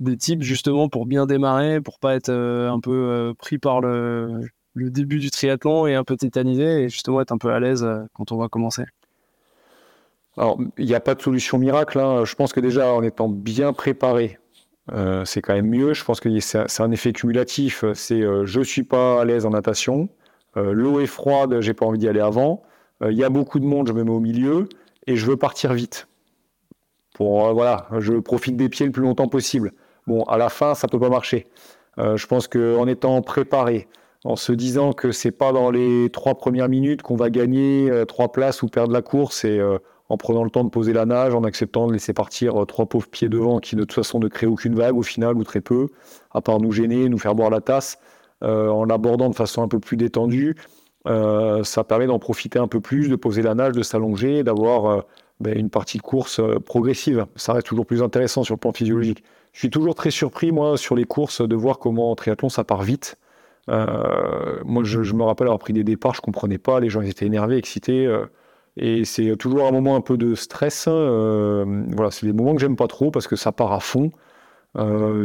des tips justement pour bien démarrer, pour pas être euh, un peu euh, pris par le, le début du triathlon et un peu tétanisé et justement être un peu à l'aise euh, quand on va commencer? Alors, il n'y a pas de solution miracle. hein. Je pense que déjà, en étant bien préparé, c'est quand même mieux. Je pense que c'est un effet cumulatif. C'est je suis pas à l'aise en natation, l'eau est froide, j'ai pas envie d'y aller avant. Il y a beaucoup de monde, je me mets au milieu et je veux partir vite. Pour euh, voilà, je profite des pieds le plus longtemps possible. Bon, à la fin, ça peut pas marcher. Euh, je pense qu'en étant préparé, en se disant que c'est pas dans les trois premières minutes qu'on va gagner euh, trois places ou perdre la course et en prenant le temps de poser la nage, en acceptant de laisser partir trois pauvres pieds devant qui de toute façon ne créent aucune vague au final ou très peu, à part nous gêner, nous faire boire la tasse, en l'abordant de façon un peu plus détendue. ça permet d'en profiter un peu plus, de poser la nage, de s'allonger, d'avoir ben, une partie de course progressive. Ça reste toujours plus intéressant sur le plan physiologique. Je suis toujours très surpris, moi, sur les courses, de voir comment en triathlon ça part vite. Euh, moi, je, me rappelle avoir pris des départs, je comprenais pas, les gens étaient énervés, excités. Euh, et c'est toujours un moment un peu de stress. Hein, euh, voilà, c'est des moments que j'aime pas trop parce que ça part à fond.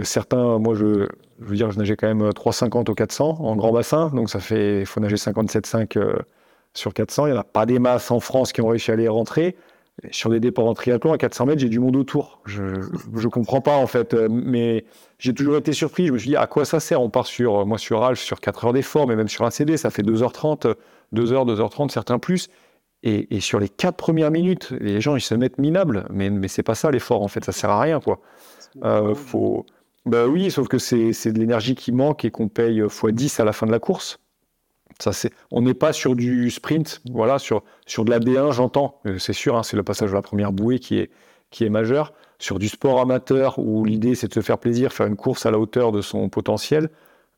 certains, moi, je, veux dire, je nageais quand même 3,50 au 400 en grand bassin, donc ça fait, il faut nager 57,5 sur 400. Il n'y en a pas des masses en France qui ont réussi à les rentrer. Sur des départs en triathlon à 400 mètres, j'ai du monde autour. Je ne comprends pas en fait, euh, mais j'ai toujours été surpris. Je me suis dit à quoi ça sert? On part sur, euh, moi sur Alf, sur 4 heures d'effort, mais même sur un CD, ça fait 2h30, 2h, 2h30, certains plus. Et, sur les 4 premières minutes, les gens ils se mettent minables, mais, mais c'est pas ça l'effort en fait, ça sert à rien quoi. Euh, faut... Bah oui, sauf que c'est de l'énergie qui manque et qu'on paye x10 à la fin de la course on n'est pas sur du sprint, voilà, sur, sur de la B1, j'entends, euh, c'est sûr, hein, c'est le passage de la première bouée qui est, qui est majeur. Sur du sport amateur où l'idée c'est de se faire plaisir, faire une course à la hauteur de son potentiel,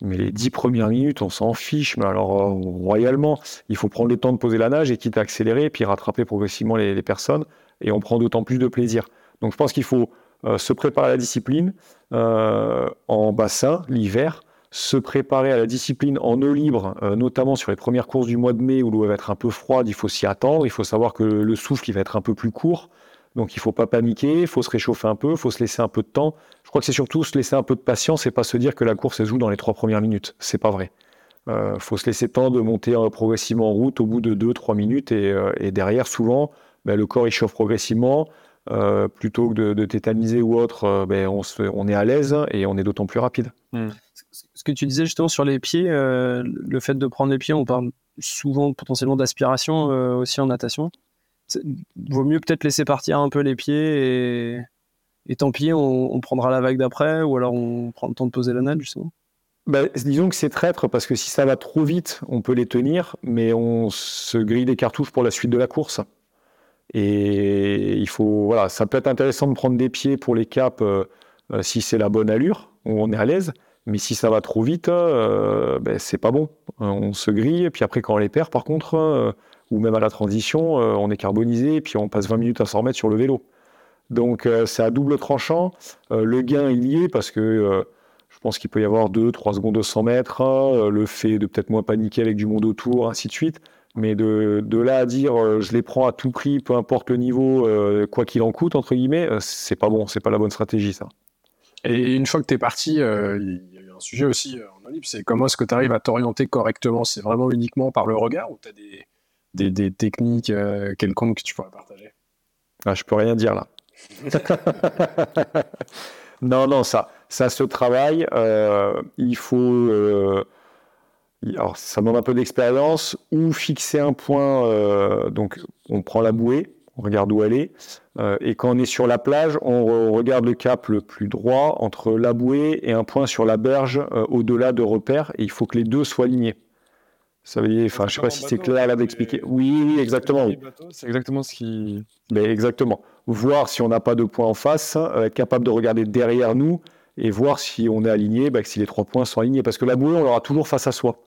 mais les dix premières minutes, on s'en fiche, mais alors euh, royalement, il faut prendre le temps de poser la nage et quitte à accélérer, puis rattraper progressivement les, personnes, et on prend d'autant plus de plaisir. Donc je pense qu'il faut euh, se préparer à la discipline en bassin l'hiver, se préparer à la discipline en eau libre, euh, notamment sur les premières courses du mois de mai où l'eau va être un peu froide, il faut s'y attendre, il faut savoir que le souffle il va être un peu plus court, donc il ne faut pas paniquer, il faut se réchauffer un peu, il faut se laisser un peu de temps. Je crois que c'est surtout se laisser un peu de patience et pas se dire que la course se joue dans les trois premières minutes. C'est pas vrai. Il euh, faut se laisser le temps de monter euh, progressivement en route au bout de 2-3 minutes et, derrière, souvent, ben, le corps il progressivement. plutôt que de, tétaniser ou autre, ben, on, est à l'aise et on est d'autant plus rapide. Ce que tu disais justement sur les pieds, euh, le fait de prendre les pieds, on parle souvent potentiellement d'aspiration euh, aussi en natation. Vaut mieux peut-être laisser partir un peu les pieds et, tant pis, on, prendra la vague d'après ou alors on prend le temps de poser la natte justement. Bah, disons que c'est traître parce que si ça va trop vite, on peut les tenir, mais on se grille des cartouches pour la suite de la course. Et il faut, voilà, ça peut être intéressant de prendre des pieds pour les caps euh, si c'est la bonne allure, où on est à l'aise. Mais si ça va trop vite, euh, ben, c'est pas bon. On se grille, et puis après, quand on les perd, par contre, euh, ou même à la transition, euh, on est carbonisé, et puis on passe 20 minutes à s'en remettre sur le vélo. Donc c'est à double tranchant. le gain, il y est, parce que je pense qu'il peut y avoir 2-3 secondes de 100 mètres, hein, le fait de peut-être moins paniquer avec du monde autour, ainsi de suite. Mais de, là à dire je les prends à tout prix, peu importe le niveau, quoi qu'il en coûte, entre guillemets, c'est pas bon, c'est pas la bonne stratégie, ça. Et une fois que tu es parti, sujet aussi euh, en Olympe, c'est comment est-ce que tu arrives à t'orienter correctement? C'est vraiment uniquement par le regard ou tu as des, des, techniques euh, quelconques que tu pourrais partager? Ah, Je peux rien dire là. non, non, ça, ça se travaille. Euh, il faut. alors, ça demande un peu d'expérience ou fixer un point. donc, on prend la bouée on regarde où elle est. Euh, et quand on est sur la plage, on, regarde le cap le plus droit entre la bouée et un point sur la berge euh, au-delà de repères. Et il faut que les deux soient alignés. Ça veut dire, enfin, je sais pas si c'est clair là d'expliquer. Oui, oui, exactement. C'est exactement ce qui. Mais exactement. Voir si on n'a pas de points en face, euh, être capable de regarder derrière nous et voir si on est aligné, bah, si les trois points sont alignés. Parce que la bouée, on l'aura toujours face à soi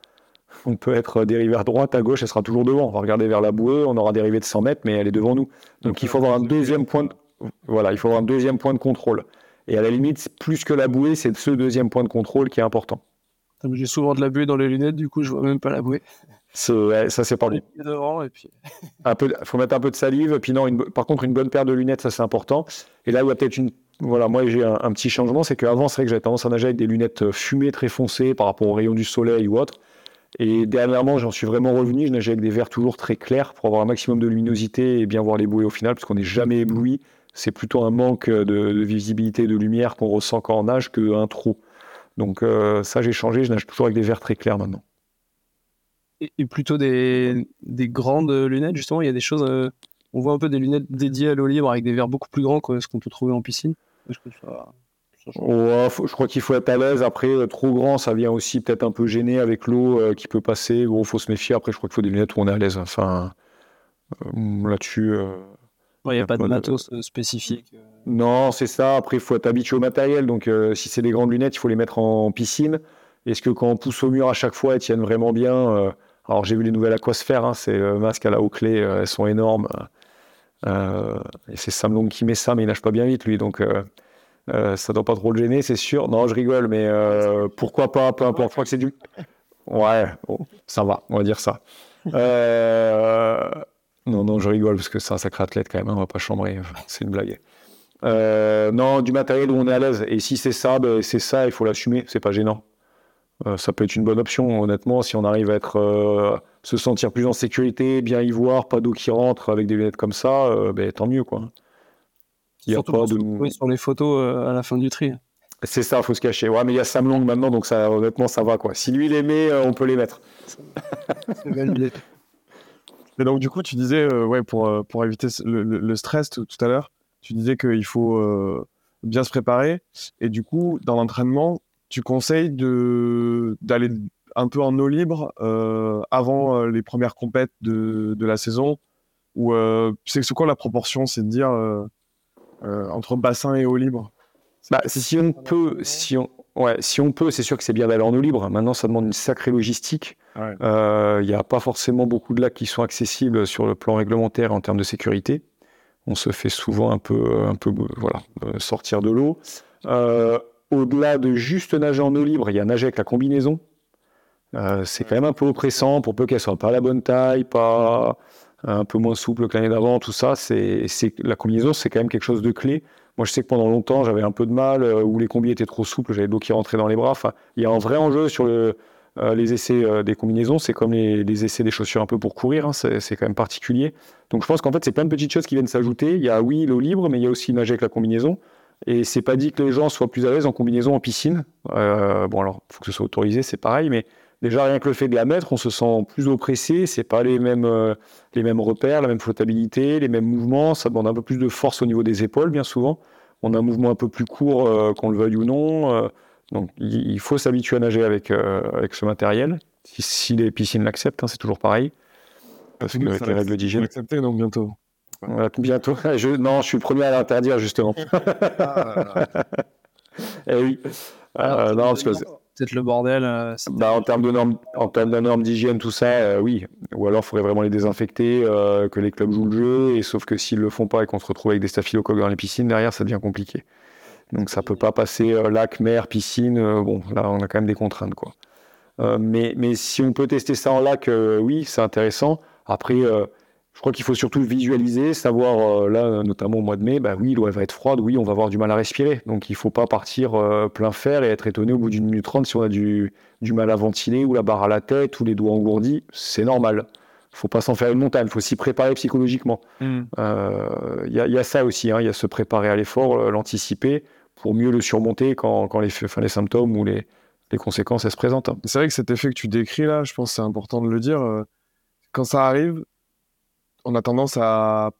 on peut être dérivé à droite, à gauche, elle sera toujours devant. On va regarder vers la bouée, on aura dérivé de 100 mètres, mais elle est devant nous. Donc il faut avoir un deuxième point de... voilà, il faut avoir un deuxième point de contrôle. Et à la limite, plus que la bouée, c'est ce deuxième point de contrôle qui est important. J'ai souvent de la buée dans les lunettes, du coup, je vois même pas la bouée. ça, c'est pas bon. Devant, et puis... un peu, faut mettre un peu de salive. Puis non, par contre, une bonne paire de lunettes, ça c'est important. Et là où il y a peut-être une voilà, moi j'ai un, un, petit changement, c'est qu'avant, c'est vrai que j'avais tendance à nager avec des lunettes fumées très foncées par rapport aux rayons du soleil ou autre. Et dernièrement, j'en suis vraiment revenu. Je nageais avec des verres toujours très clairs pour avoir un maximum de luminosité et bien voir les bouées au final, parce qu'on n'est jamais ébloui. C'est plutôt un manque de, visibilité, de lumière qu'on ressent quand on nage qu'un trou. Donc euh, ça, j'ai changé. Je nage toujours avec des verres très clairs maintenant. Et, plutôt des, grandes lunettes, justement, il y a des choses. Euh, on voit un peu des lunettes dédiées à l'eau libre avec des verres beaucoup plus grands que ce qu'on peut trouver en piscine. Faut- je crois qu'il faut être à l'aise. Après, euh, trop grand, ça vient aussi peut-être un peu gêner avec l'eau euh, qui peut passer. Bon, faut se méfier. Après, je crois qu'il faut des lunettes où on est à l'aise. Enfin, euh, là-dessus. euh, Il n'y a pas de pas de- matos spécifique. Non, c'est ça. Après, il faut être habitué au matériel. Donc, si c'est des grandes lunettes, il faut les mettre en piscine. Est-ce que quand on pousse au mur à chaque fois, elles tiennent vraiment bien Alors, j'ai vu les nouvelles Aquasphere, hein, ces masques à la haut clé, elles sont énormes. Et c'est Samlong qui met ça, mais il nage pas bien vite, lui. Donc, euh, ça doit pas trop le gêner, c'est sûr. Non, je rigole, mais euh, pourquoi pas Peu importe. Je crois que c'est du. Ouais, ça va, on va dire ça. Euh, Non, non, je rigole parce que c'est un sacré athlète quand même, hein, on va pas chambrer. C'est une blague. Euh, non, du matériel où on est à l'aise. Et si c'est ça, ben, c'est ça, il faut l'assumer, c'est pas gênant. Ça peut être une bonne option, honnêtement, si on arrive à être, se sentir plus en sécurité, bien y voir, pas d'eau qui rentre avec des lunettes comme ça, ben, tant mieux. quoi. Il y a Surtout pas pour se de- retrouver sur les photos euh, à la fin du tri. C'est ça, faut se cacher. Ouais, mais il y a Sam Long maintenant, donc ça, honnêtement, ça va. quoi. Si lui les met, euh, on peut les mettre. Et donc, du coup, tu disais, euh, ouais, pour, pour éviter le, le- le stress tout, tout à l'heure, tu disais qu'il faut euh, bien se préparer. Et du coup, dans l'entraînement, tu conseilles de, d'aller un peu en eau libre euh, avant euh, les premières compètes de, de la saison? Ou euh, c'est c'est quoi la proportion? C'est de dire entre bassin et eau libre Bah, si on peut, si on, ouais, si on peut, c'est sûr que c'est bien d'aller en eau libre. Maintenant, ça demande une sacrée logistique. Ouais. Euh, Il n'y a pas forcément beaucoup de lacs qui sont accessibles sur le plan réglementaire en termes de sécurité. On se fait souvent un peu, un peu, voilà, euh, sortir de l'eau. Euh, Au-delà de juste nager en eau libre, il y a nager avec la combinaison. Euh, c'est quand même un peu oppressant pour peu qu'elle soit pas la bonne taille, pas un peu moins souple que l'année d'avant, tout ça. C'est, la combinaison, c'est quand même quelque chose de clé. Moi, je sais que pendant longtemps, j'avais un peu de mal, euh, où les combis étaient trop souples, j'avais de l'eau qui rentrait dans les bras. Enfin, il y a un vrai enjeu sur euh, les essais euh, des combinaisons. C'est comme les, essais des chaussures un peu pour courir, hein, c'est, quand même particulier. Donc, je pense qu'en fait, c'est plein de petites choses qui viennent s'ajouter. Il y a, oui, l'eau libre, mais il y a aussi nager avec la combinaison. Et c'est pas dit que les gens soient plus à l'aise en combinaison en piscine. Bon, alors, il faut que ce soit autorisé, c'est pareil, mais déjà, rien que le fait de la mettre, on se sent plus oppressé. C'est pas les mêmes, euh, les mêmes repères, la même flottabilité, les mêmes mouvements. Ça demande un peu plus de force au niveau des épaules, bien souvent. On a un mouvement un peu plus court, euh, qu'on le veuille ou non. euh, donc, il faut s'habituer à nager avec, avec ce matériel. Si, si les piscines l'acceptent, hein, c'est toujours pareil. Parce ça les va- règles d'hygiène. accepter, donc bientôt. Voilà, bientôt. Je, non, je suis le premier à l'interdire, justement. eh oui. Euh, non, parce que Le bordel. euh, bah, en termes de normes, en termes d'hygiène, tout ça, euh, oui. Ou alors, il faudrait vraiment les désinfecter, euh, que les clubs jouent le jeu. Et sauf que s'ils le font pas et qu'on se retrouve avec des staphylocoques dans les piscines, derrière, ça devient compliqué. Donc, ça peut pas passer lac, mer, piscine. bon, là, on a quand même des contraintes, quoi. Mais, mais si on peut tester ça en lac, oui, c'est intéressant. Après, je crois qu'il faut surtout visualiser, savoir, euh, là, notamment au mois de mai, bah oui, l'eau elle va être froide, oui, on va avoir du mal à respirer. Donc il faut pas partir euh, plein fer et être étonné au bout d'une minute trente si on a du, du mal à ventiler ou la barre à la tête ou les doigts engourdis. C'est normal. faut pas s'en faire une montagne, faut s'y préparer psychologiquement. Euh, Il y, a- il y a ça aussi, hein, il y a se préparer à l'effort, euh, l'anticiper pour mieux le surmonter quand, quand les, enfin, les symptômes ou les, les conséquences elles se présentent. hein. C'est vrai que cet effet que tu décris là, je pense que c'est important de le dire. euh, Quand ça arrive, on a tendance à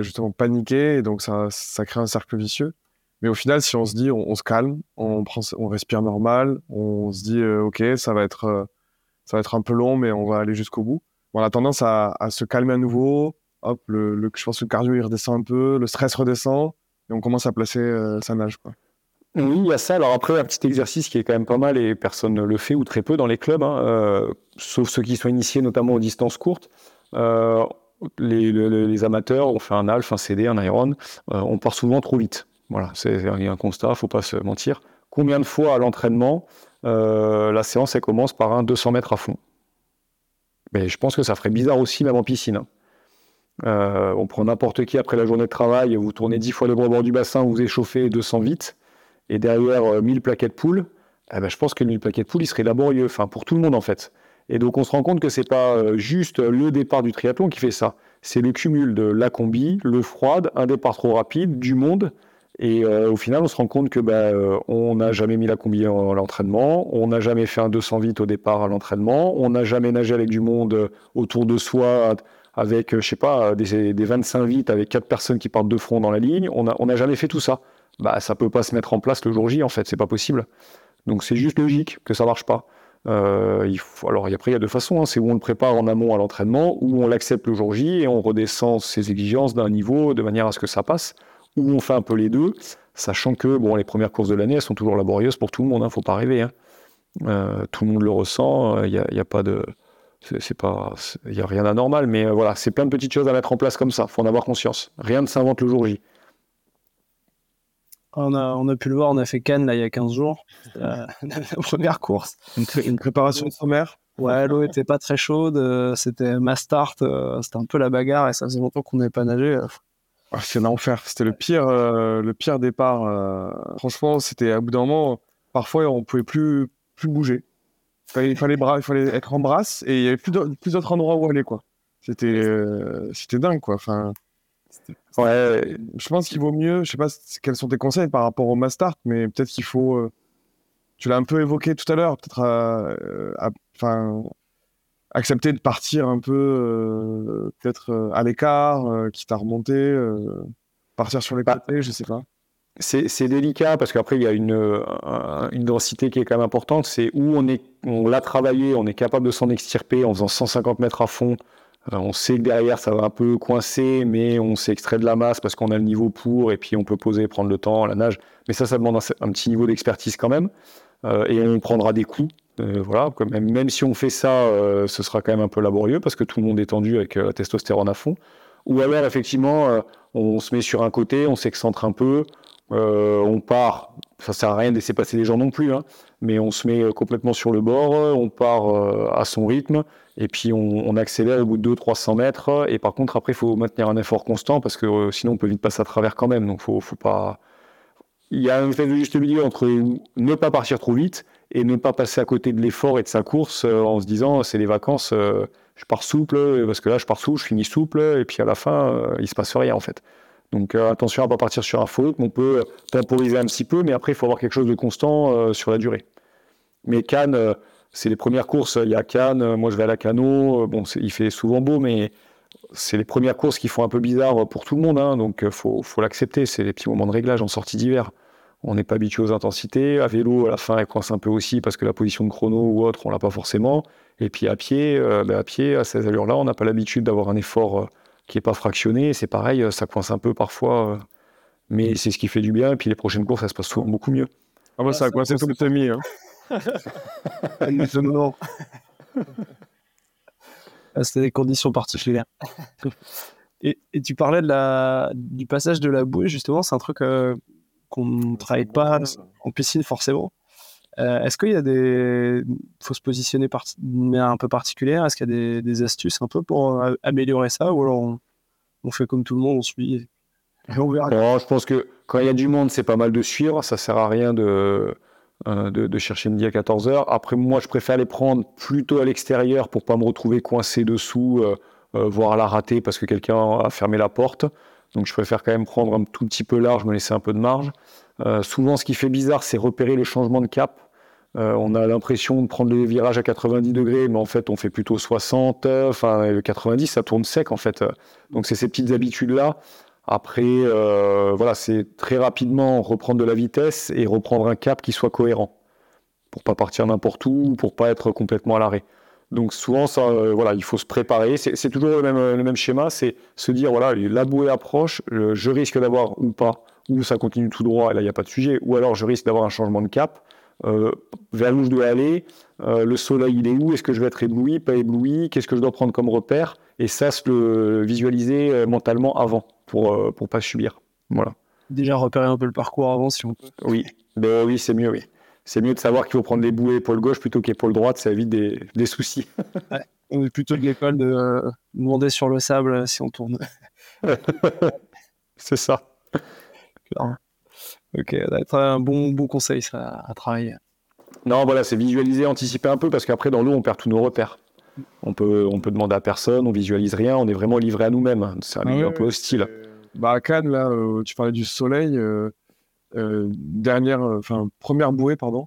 justement paniquer et donc ça, crée un cercle vicieux. Mais au final, si on se dit, on, se calme, on, prend, on respire normal, on se dit, euh, ok, ça va être, euh, ça va être un peu long, mais on va aller jusqu'au bout. On a tendance à, se calmer à nouveau. Hop, le, je pense que le cardio redescend un peu, le stress redescend et on commence à placer euh, sa nage. Oui, il y a ça. Alors après, un petit exercice qui est quand même pas mal et personne ne le fait ou très peu dans les clubs, hein, sauf ceux qui sont initiés notamment aux distances courtes. Les, amateurs, on fait un alpha, un CD, un iron, euh, on part souvent trop vite. Voilà, c'est il un constat, faut pas se mentir. Combien de fois à l'entraînement, euh, la séance elle commence par un 200 mètres à fond? Mais je pense que ça ferait bizarre aussi même en piscine. hein. Euh, on prend n'importe qui après la journée de travail, vous tournez 10 fois le bord du bassin, vous échauffez 200 vite et derrière euh, 1000 plaquettes poules, eh ben, je pense que le 1000 plaquettes poules, il serait laborieux, enfin pour tout le monde en fait. Et donc on se rend compte que c'est pas euh, juste le départ du triathlon qui fait ça, c'est le cumul de la combi, le froid, un départ trop rapide, du monde. Et euh, au final, on se rend compte que bah, euh, on n'a jamais mis la combi à l'entraînement, on n'a jamais fait un 200 vite au départ à l'entraînement, on n'a jamais nagé avec du monde autour de soi, avec, je sais pas, des, des 25 vite avec quatre personnes qui partent de front dans la ligne. On n'a on jamais fait tout ça. bah ça peut pas se mettre en place le jour J en fait, c'est pas possible. Donc c'est juste logique que ça marche pas. Euh, il alors après il y a deux façons, hein. c'est où on le prépare en amont à l'entraînement, où on l'accepte le jour J et on redescend ses exigences d'un niveau de manière à ce que ça passe, ou on fait un peu les deux, sachant que bon les premières courses de l'année elles sont toujours laborieuses pour tout le monde, hein, faut pas rêver. Hein. Euh, tout le monde le ressent, il n'y a, pas de il y a rien d'anormal mais euh, voilà c'est plein de petites choses à mettre en place comme ça faut en avoir conscience rien ne s'invente le jour J on a, on a pu le voir, on a fait Cannes là, il y a 15 jours, la, la, première course. Une, préparation sommaire? Ouais, l'eau était pas très chaude, euh, c'était ma start, euh, c'était un peu la bagarre et ça faisait longtemps qu'on n'avait pas nagé. Ah, c'est l'enfer, c'était le pire, euh, le pire départ. euh, franchement, c'était à bout d'un moment, parfois on pouvait plus, plus bouger. Il fallait, il fallait, bra- il fallait être en brasse et il y avait plus d'au- plus d'autres endroits où aller quoi. C'était, euh, c'était dingue quoi. Enfin, ouais je pense qu'il vaut mieux, je sais pas quels sont tes conseils par rapport au Mastart, mais peut-être qu'il faut, euh, tu l'as un peu évoqué tout à l'heure, peut-être, euh, à- enfin, accepter de partir un peu, euh, peut-être euh, à l'écart, euh, quitte à remonter, euh, partir sur les Bah, côtés, je sais pas. C'est délicat parce qu'après, il y a une, un- une densité qui est quand même importante. C'est où on, est, on l'a travaillé, on est capable de s'en extirper en faisant 150 mètres à fond. Euh, on sait que derrière, ça va un peu coincer, mais on s'est extrait de la masse parce qu'on a le niveau pour et puis on peut poser, prendre le temps, la nage. Mais ça, ça demande un, petit niveau d'expertise quand même. Euh, et on prendra des coups. Euh, voilà, même, même si on fait ça, euh, ce sera quand même un peu laborieux parce que tout le monde est tendu avec euh, la testostérone à fond. Ou alors, effectivement, on se met sur un côté, on s'excentre un peu, on part, ça sert à rien de laisser passer les gens non plus, hein, mais on se met euh, complètement sur le bord, euh, on part euh, à son rythme, et puis on, accélère au bout de 200-300 mètres, et par contre après il faut maintenir un effort constant, parce que sinon on peut vite passer à travers quand même, donc faut, faut pas... Il y a un fait de juste milieu entre ne pas partir trop vite et ne pas passer à côté de l'effort et de sa course en se disant c'est les vacances, je pars souple, parce que là je pars souple, je finis souple, et puis à la fin il se passe rien en fait. Donc euh, attention à ne pas partir sur un faux. On peut temporiser un petit peu, mais après, il faut avoir quelque chose de constant euh, sur la durée. Mais Cannes, euh, c'est les premières courses. Il y a Cannes, moi je vais à la Cano. bon, il fait souvent beau, mais c'est les premières courses qui font un peu bizarre pour tout le monde. hein, donc il faut, l'accepter. C'est les petits moments de réglage en sortie d'hiver. On n'est pas habitué aux intensités. À vélo, à la fin, elle coince un peu aussi parce que la position de chrono ou autre, on l'a pas forcément. Et puis à pied, ben, à pied, à ces allures-là, on n'a pas l'habitude d'avoir un effort qui est pas fractionné. C'est pareil, euh, ça coince un peu parfois. euh, mais c'est ce qui fait du bien. Et puis les prochaines courses, ça se passe souvent beaucoup mieux. Ah, moi, ça a coincé tout le semi. Hein. Ah, C'était des conditions particulières. et, et tu parlais de la, du passage de la bouée, justement, c'est un truc euh, qu'on ne travaille pas en piscine forcément. Euh, Est-ce qu'il y a des. faut se positionner par... un peu particulière Est-ce qu'il y a des, astuces un peu pour euh, améliorer ça Ou alors on, fait comme tout le monde, on suit et on verra. Non, je pense que quand il y a du monde, c'est pas mal de suivre. Ça sert à rien de, euh, de, de chercher midi à 14h. Après, moi, je préfère les prendre plutôt à l'extérieur pour pas me retrouver coincé dessous, euh, euh, voire la rater parce que quelqu'un a fermé la porte. Donc, je préfère quand même prendre un tout petit peu large, me laisser un peu de marge. Euh, souvent, ce qui fait bizarre, c'est repérer le changement de cap. Euh, on a l'impression de prendre les virages à 90 degrés, mais en fait, on fait plutôt 60. euh, Enfin, le 90, ça tourne sec, en fait. Donc, c'est ces petites habitudes-là. Après, euh, voilà, c'est très rapidement reprendre de la vitesse et reprendre un cap qui soit cohérent pour pas partir n'importe où, pour pas être complètement à l'arrêt. Donc souvent, ça, euh, voilà, il faut se préparer. C'est toujours le même, le même schéma, c'est se dire voilà, la bouée approche, euh, je risque d'avoir ou pas, ou ça continue tout droit et là il n'y a pas de sujet, ou alors je risque d'avoir un changement de cap. Euh, vers où je dois aller, euh, le soleil il est où, est-ce que je vais être ébloui, pas ébloui, qu'est-ce que je dois prendre comme repère, et ça se le visualiser euh, mentalement avant pour pour pas subir. Voilà. Déjà repérer un peu le parcours avant si on peut. Oui, ben oui, c'est mieux, oui. C'est mieux de savoir qu'il faut prendre les bouées épaule gauche plutôt qu'épaule droite, ça évite des, des soucis. On est plutôt de l'école de euh, demander sur le sable si on tourne. c'est ça. Ok, ça va être un bon, bon conseil ça, à travailler. Non, voilà, c'est visualiser, anticiper un peu, parce qu'après, dans l'eau, on perd tous nos repères. On peut, on peut demander à personne, on visualise rien, on est vraiment livré à nous-mêmes. C'est un Ah milieu ouais, un peu hostile. Bah, à Cannes, là, euh, tu parlais du soleil. euh, euh, dernière, euh, enfin, première bouée, pardon.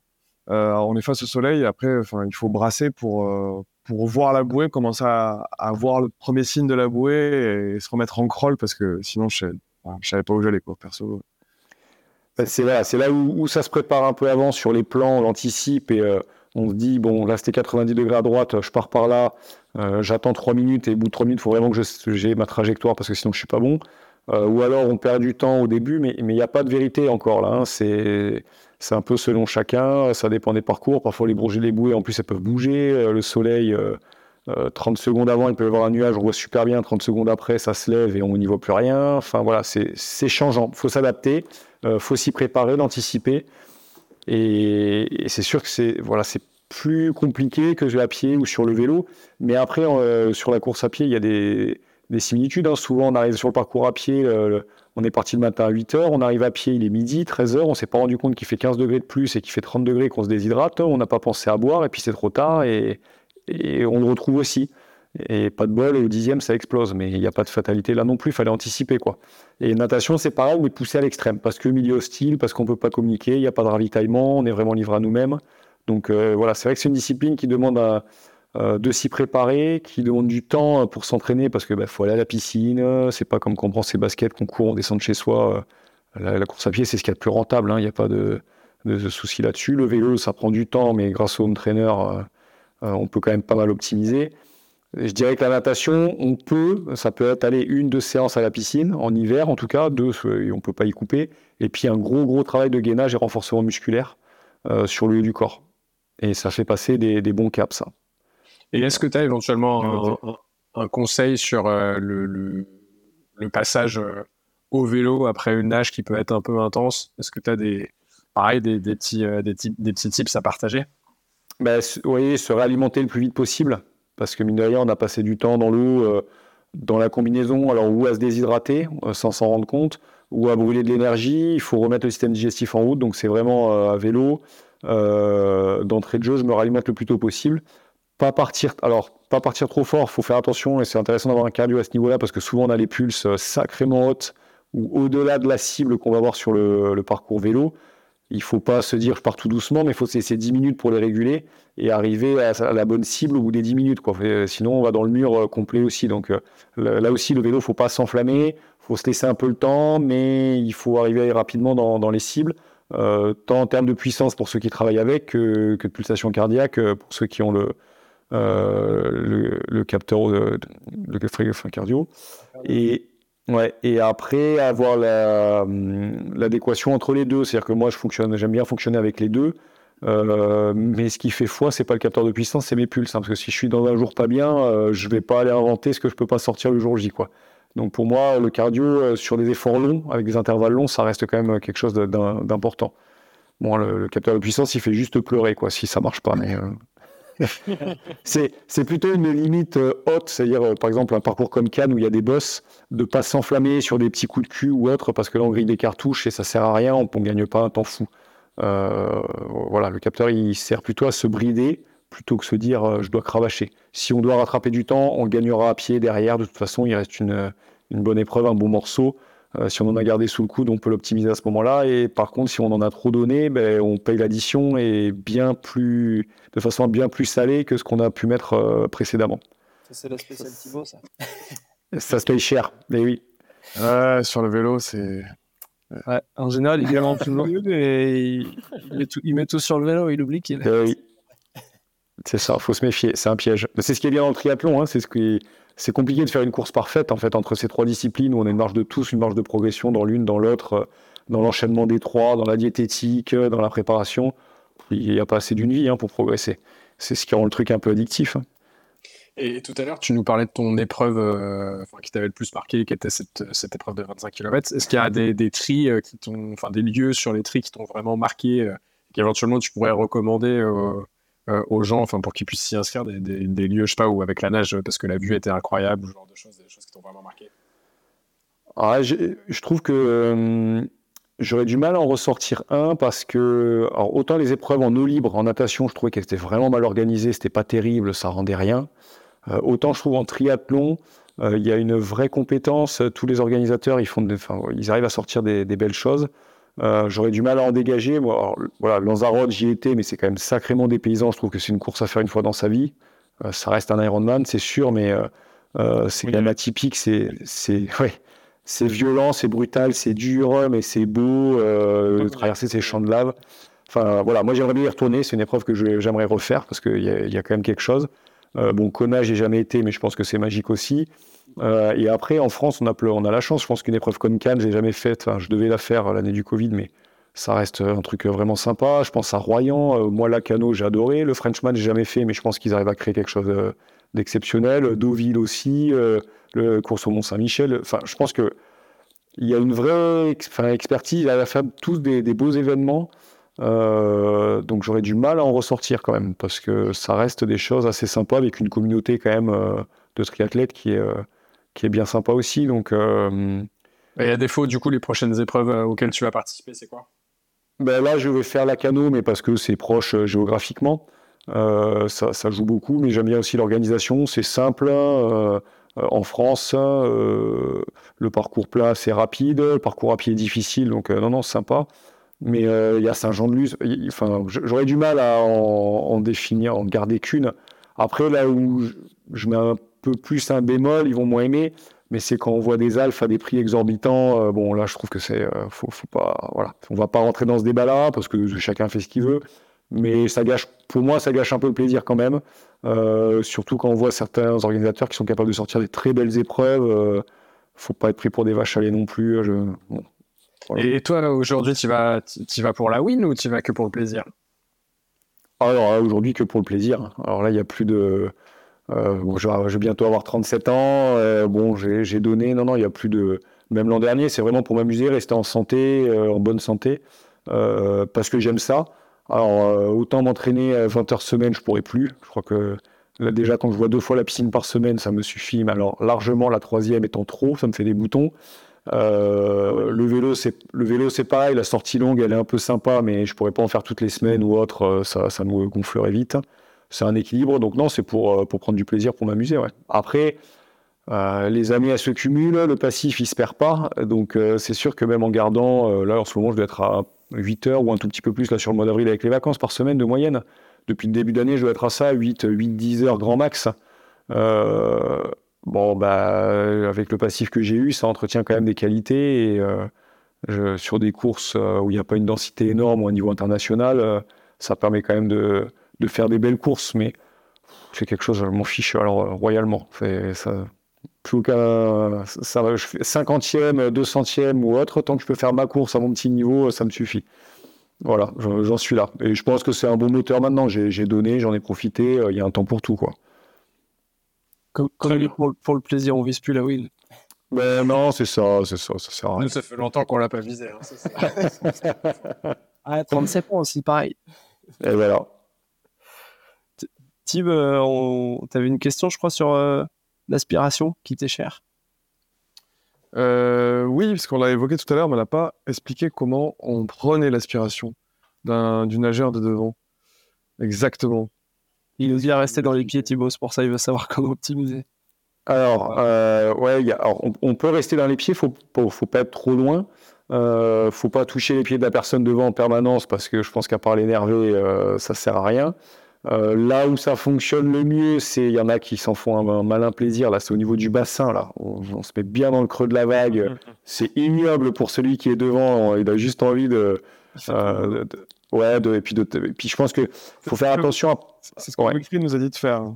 Euh, on est face au soleil. Après, enfin, il faut brasser pour, euh, pour voir la bouée, commencer à, à voir le premier signe de la bouée et se remettre en crawl parce que sinon, je ne savais pas où j'allais, quoi, perso. Bah, c'est là, là où, ça se prépare un peu avant sur les plans, on l'anticipe et on se dit bon là c'était 90 degrés à droite, je pars par là, j'attends 3 minutes et au bout de 3 minutes il faut vraiment que j'ai ma trajectoire parce que sinon je suis pas bon. ou alors on perd du temps au début, mais il n'y a pas de vérité encore là. Hein. c'est un peu selon chacun, ça dépend des parcours. Parfois, les bourgers, les bouées, en plus, elles peuvent bouger. Euh, le soleil, 30 euh, euh, secondes avant, il peut y avoir un nuage, on voit super bien. 30 secondes après, ça se lève et on n'y voit plus rien. Enfin, voilà, c'est changeant. Il faut s'adapter, il faut s'y préparer, l'anticiper. Et, c'est sûr que c'est voilà, plus compliqué que à pied ou sur le vélo. Mais après, sur la course à pied, il y a des, similitudes. Hein. Souvent, on arrive sur le parcours à pied. On est parti le matin à 8h, on arrive à pied, il est midi, 13h, on s'est pas rendu compte qu'il fait 15 degrés de plus et qu'il fait 30 degrés qu'on se déshydrate, on n'a pas pensé à boire et puis c'est trop tard et, on le retrouve aussi. Et pas de bol, et au dixième, ça explose. Mais il n'y a pas de fatalité là non plus, il fallait anticiper. quoi. Et natation, c'est pareil, on est poussé à l'extrême, parce que milieu hostile, parce qu'on ne peut pas communiquer, il n'y a pas de ravitaillement, on est vraiment livré à nous-mêmes. Donc euh, voilà, c'est vrai que c'est une discipline qui demande euh, de s'y préparer, qui demande du temps pour s'entraîner parce que bah, faut aller à la piscine. C'est pas comme quand on prend ses baskets, qu'on court, on descend de chez soi. La, course à pied, c'est ce qu'il y a de plus rentable. Hein. Il n'y a pas de, de, souci là-dessus. Le vélo, ça prend du temps, mais grâce au home trainer, euh, euh, on peut quand même pas mal optimiser. Je dirais que la natation, on peut, ça peut être aller une, deux séances à la piscine, en hiver en tout cas, deux, on ne peut pas y couper. Et puis un gros, gros travail de gainage et renforcement musculaire sur le haut du corps. Et ça fait passer des, des bons caps, ça. Et est-ce que tu as éventuellement un, conseil sur euh, le, passage euh, au vélo après une nage qui peut être un peu intense? Est-ce que tu as des, pareil, des, petits, euh, des, des, petits tips à partager? Ben, Oui, se réalimenter le plus vite possible. Parce que mine de rien, on a passé du temps dans l'eau, dans la combinaison, alors ou à se déshydrater sans s'en rendre compte, ou à brûler de l'énergie. Il faut remettre le système digestif en route. Donc c'est vraiment à vélo. D'entrée de jeu, je me réalimente le plus tôt possible pas partir, alors pas partir trop fort, faut faire attention et c'est intéressant d'avoir un cardio à ce niveau-là parce que souvent on a les pulses euh, sacrément hautes ou au-delà de la cible qu'on va avoir sur le, parcours vélo. Il faut pas se dire je pars tout doucement, mais il faut se laisser 10 minutes pour les réguler et arriver à, la bonne cible au bout des 10 minutes. Quoi. Sinon, on va dans le mur euh, complet aussi. Donc euh, là aussi, le vélo, faut pas s'enflammer, faut se laisser un peu le temps, mais il faut arriver rapidement dans, les cibles. tant en termes de puissance pour ceux qui travaillent avec que, que de pulsation cardiaque pour ceux qui ont le, euh, le, capteur, de, le cardio. Et, ouais, et après, avoir l'adéquation entre les deux. C'est-à-dire que moi, je j'aime bien fonctionner avec les deux. Euh, mais ce qui fait foi, c'est pas le capteur de puissance, c'est mes pulses. Hein, parce que si je suis dans un jour pas bien, euh, je vais pas aller inventer ce que je peux pas sortir le jour J. Quoi. Donc pour moi, le cardio sur des efforts longs, avec des intervalles longs, ça reste quand même quelque chose d'important. Bon, le, capteur de puissance, il fait juste pleurer, quoi, si ça marche pas. Mais c'est plutôt une limite euh, haute, c'est-à-dire euh, par exemple un parcours comme Cannes où il y a des boss, de pas s'enflammer sur des petits coups de cul ou autre parce que là on grille des cartouches et ça sert à rien, on ne gagne pas un temps fou. Euh, voilà, le capteur il sert plutôt à se brider plutôt que se dire je dois cravacher. Si on doit rattraper du temps, on gagnera à pied derrière. De toute façon, il reste une, une bonne épreuve, un bon morceau. Euh, si on en a gardé sous le coude, on peut l'optimiser à ce moment-là. Et par contre, si on en a trop donné, ben, on paye l'addition et bien plus, de façon bien plus salée que ce qu'on a pu mettre euh, précédemment. Ça, c'est la spéciale Thibaut, ça. ça se paye cher, mais oui. sur le vélo, c'est. Ouais, en général, il est plus et il, met tout, il met tout sur le vélo, il oublie qu'il. Euh, oui. C'est ça, il faut se méfier, c'est un piège. C'est ce qui est bien dans le triathlon, hein, c'est ce qui c'est compliqué de faire une course parfaite en fait entre ces trois disciplines où on a une marge de tous, une marge de progression dans l'une, dans l'autre, euh, dans l'enchaînement des trois, dans la diététique, euh, dans la préparation. Il n'y a pas assez d'une vie hein, pour progresser. C'est ce qui rend le truc un peu addictif. Hein. Et tout à l'heure, tu nous parlais de ton épreuve euh, qui t'avait le plus marqué, qui était cette, épreuve de 25 km. Est-ce qu'il y a des, des qui t'ont, enfin des lieux sur les tris qui t'ont vraiment marqué, qu'éventuellement tu pourrais recommander euh, aux gens, enfin pour qu'ils puissent s'y inscrire, des, lieux, je sais pas, où avec la nage, parce que la vue était incroyable, ce genre de choses, des choses qui t'ont vraiment marqué ah, je, trouve que euh, j'aurais du mal à en ressortir un parce que, autant les épreuves en eau libre, en natation, je trouvais qu'elles étaient vraiment mal organisées, c'était pas terrible, ça rendait rien. Euh, autant je trouve en triathlon, il y a une vraie compétence, tous les organisateurs, ils, font ils arrivent à sortir des belles choses. Euh, j'aurais du mal à en dégager. Voilà, Lanzarote, j'y étais, mais c'est quand même sacrément des paysans. Je trouve que c'est une course à faire une fois dans sa vie. Euh, ça reste un Ironman, c'est sûr, mais euh, c'est quand même atypique. C'est, ouais, violent, c'est brutal, c'est dur, mais c'est beau de traverser ces champs de lave. Enfin, voilà, moi j'aimerais bien y retourner. C'est une épreuve que j'aimerais refaire parce qu'il y, y, a quand même quelque chose. bon, Kona, j'ai jamais été, mais je pense que c'est magique aussi. Et après, en France, on a, la chance. Je pense qu'une épreuve comme Cannes, j'ai jamais faite. Je devais la faire l'année du Covid, mais ça reste un truc vraiment sympa. Je pense à Royan. moi, Lacano, j'ai adoré. Le Frenchman, j'ai jamais fait, mais je pense qu'ils arrivent à créer quelque chose d'exceptionnel. Deauville aussi. le course au Mont-Saint-Michel. Enfin, je pense que il y a une vraie expertise à la faire tous des, beaux événements. Euh, donc j'aurais du mal à en ressortir quand même, parce que ça reste des choses assez sympas avec une communauté quand même euh, de triathlètes qui est, euh, qui est bien sympa aussi. Donc, Et à défaut, du coup, les prochaines épreuves auxquelles tu vas participer, c'est quoi? Ben Là, je vais faire la cano, mais parce que c'est proche géographiquement. Ça, ça, joue beaucoup, mais j'aime bien aussi l'organisation. C'est simple. en France, le parcours plat, c'est rapide. Le parcours à pied est difficile, donc non, non, sympa. Mais euh, il y a Saint-Jean-de-Luz. Enfin, j'aurais du mal à en, définir, en garder qu'une. Après, là où je mets un peu plus un bémol, ils vont moins aimer. Mais c'est quand on voit des alphes à des prix exorbitants. Euh, bon, là, je trouve que c'est. Euh, faut, faut, pas. Voilà. On va pas rentrer dans ce débat-là parce que chacun fait ce qu'il veut. Mais ça gâche, pour moi, ça gâche un peu le plaisir quand même. surtout quand on voit certains organisateurs qui sont capables de sortir des très belles épreuves. faut pas être pris pour des vaches à lait non plus. Je, et toi, aujourd'hui, tu vas, tu vas pour la win ou tu vas que pour le plaisir? Alors, aujourd'hui, que pour le plaisir. Alors là, il n'y a plus de. Euh, je, vais, bientôt avoir 37 ans. Euh, bon, j'ai donné. Non, non, il n'y a plus de. Même l'an dernier, c'est vraiment pour m'amuser, rester en santé, euh, en bonne santé, parce que j'aime ça. Alors, autant m'entraîner 20 heures semaine, je pourrais plus. Je crois que déjà, quand je vois deux fois la piscine par semaine, ça me suffit. Mais alors, largement, la troisième étant trop, ça me fait des boutons. Le vélo, c'est le vélo, c'est pareil. La sortie longue, elle est un peu sympa, mais je pourrais pas en faire toutes les semaines ou autre. Ça, ça me gonflerait vite. C'est un équilibre. Donc non, c'est pour euh, pour prendre du plaisir, pour m'amuser. Ouais. Après, les années, elles se cumulent. Le passif, il se perd pas. Donc c'est sûr que même en gardant, là en ce moment, je dois être à 8 heures ou un tout petit peu plus là sur le mois d'avril avec les vacances par semaine de moyenne. Depuis le début d'année, je dois être à ça, 8, 8 10 heures grand max. Euh, Bon, bah, avec le passif que j'ai eu, ça entretient quand même des qualités. Et euh, sur des courses euh, où il n'y a pas une densité énorme au niveau international, euh, ça permet quand même de, de, faire des belles courses. Mais c'est quelque chose, je m'en fiche alors royalement. Ça, plus aucun, ça, je fais 50e, 200e ou autre, tant que je peux faire ma course à mon petit niveau, ça me suffit. Voilà, j'en suis là. Et je pense que c'est un bon moteur maintenant. J'ai donné, j'en ai profité. Il y a un temps pour tout, quoi. Comme, pour, le plaisir, on vise plus la win. Mais non, c'est ça, c'est ça, ça sert à rien. ça fait longtemps qu'on l'a pas visé. Hein, ah, 37 points aussi, pareil. Et voilà. Tib, euh, tu avais une question, je crois, sur euh, l'aspiration qui t'est chère? Euh, oui, parce qu'on l'a évoqué tout à l'heure, mais on n'a pas expliqué comment on prenait l'aspiration du nageur de devant. Exactement. Il nous dit à rester dans les pieds, Thibaut, c'est pour ça il veut savoir comment optimiser. Alors, euh, ouais, on, peut rester dans les pieds, faut, faut, faut pas être trop loin. Euh, faut pas toucher les pieds de la personne devant en permanence parce que je pense qu'à part l'énerver, euh, ça sert à rien. Euh, là où ça fonctionne le mieux, c'est il y en a qui s'en font un, malin plaisir. Là, c'est au niveau du bassin. Là, on, se met bien dans le creux de la vague. C'est ignoble pour celui qui est devant. Il a juste envie de, de Ouais, et, puis puis je pense qu'il faut faire attention à. C'est ce que nous a dit de faire. Hein.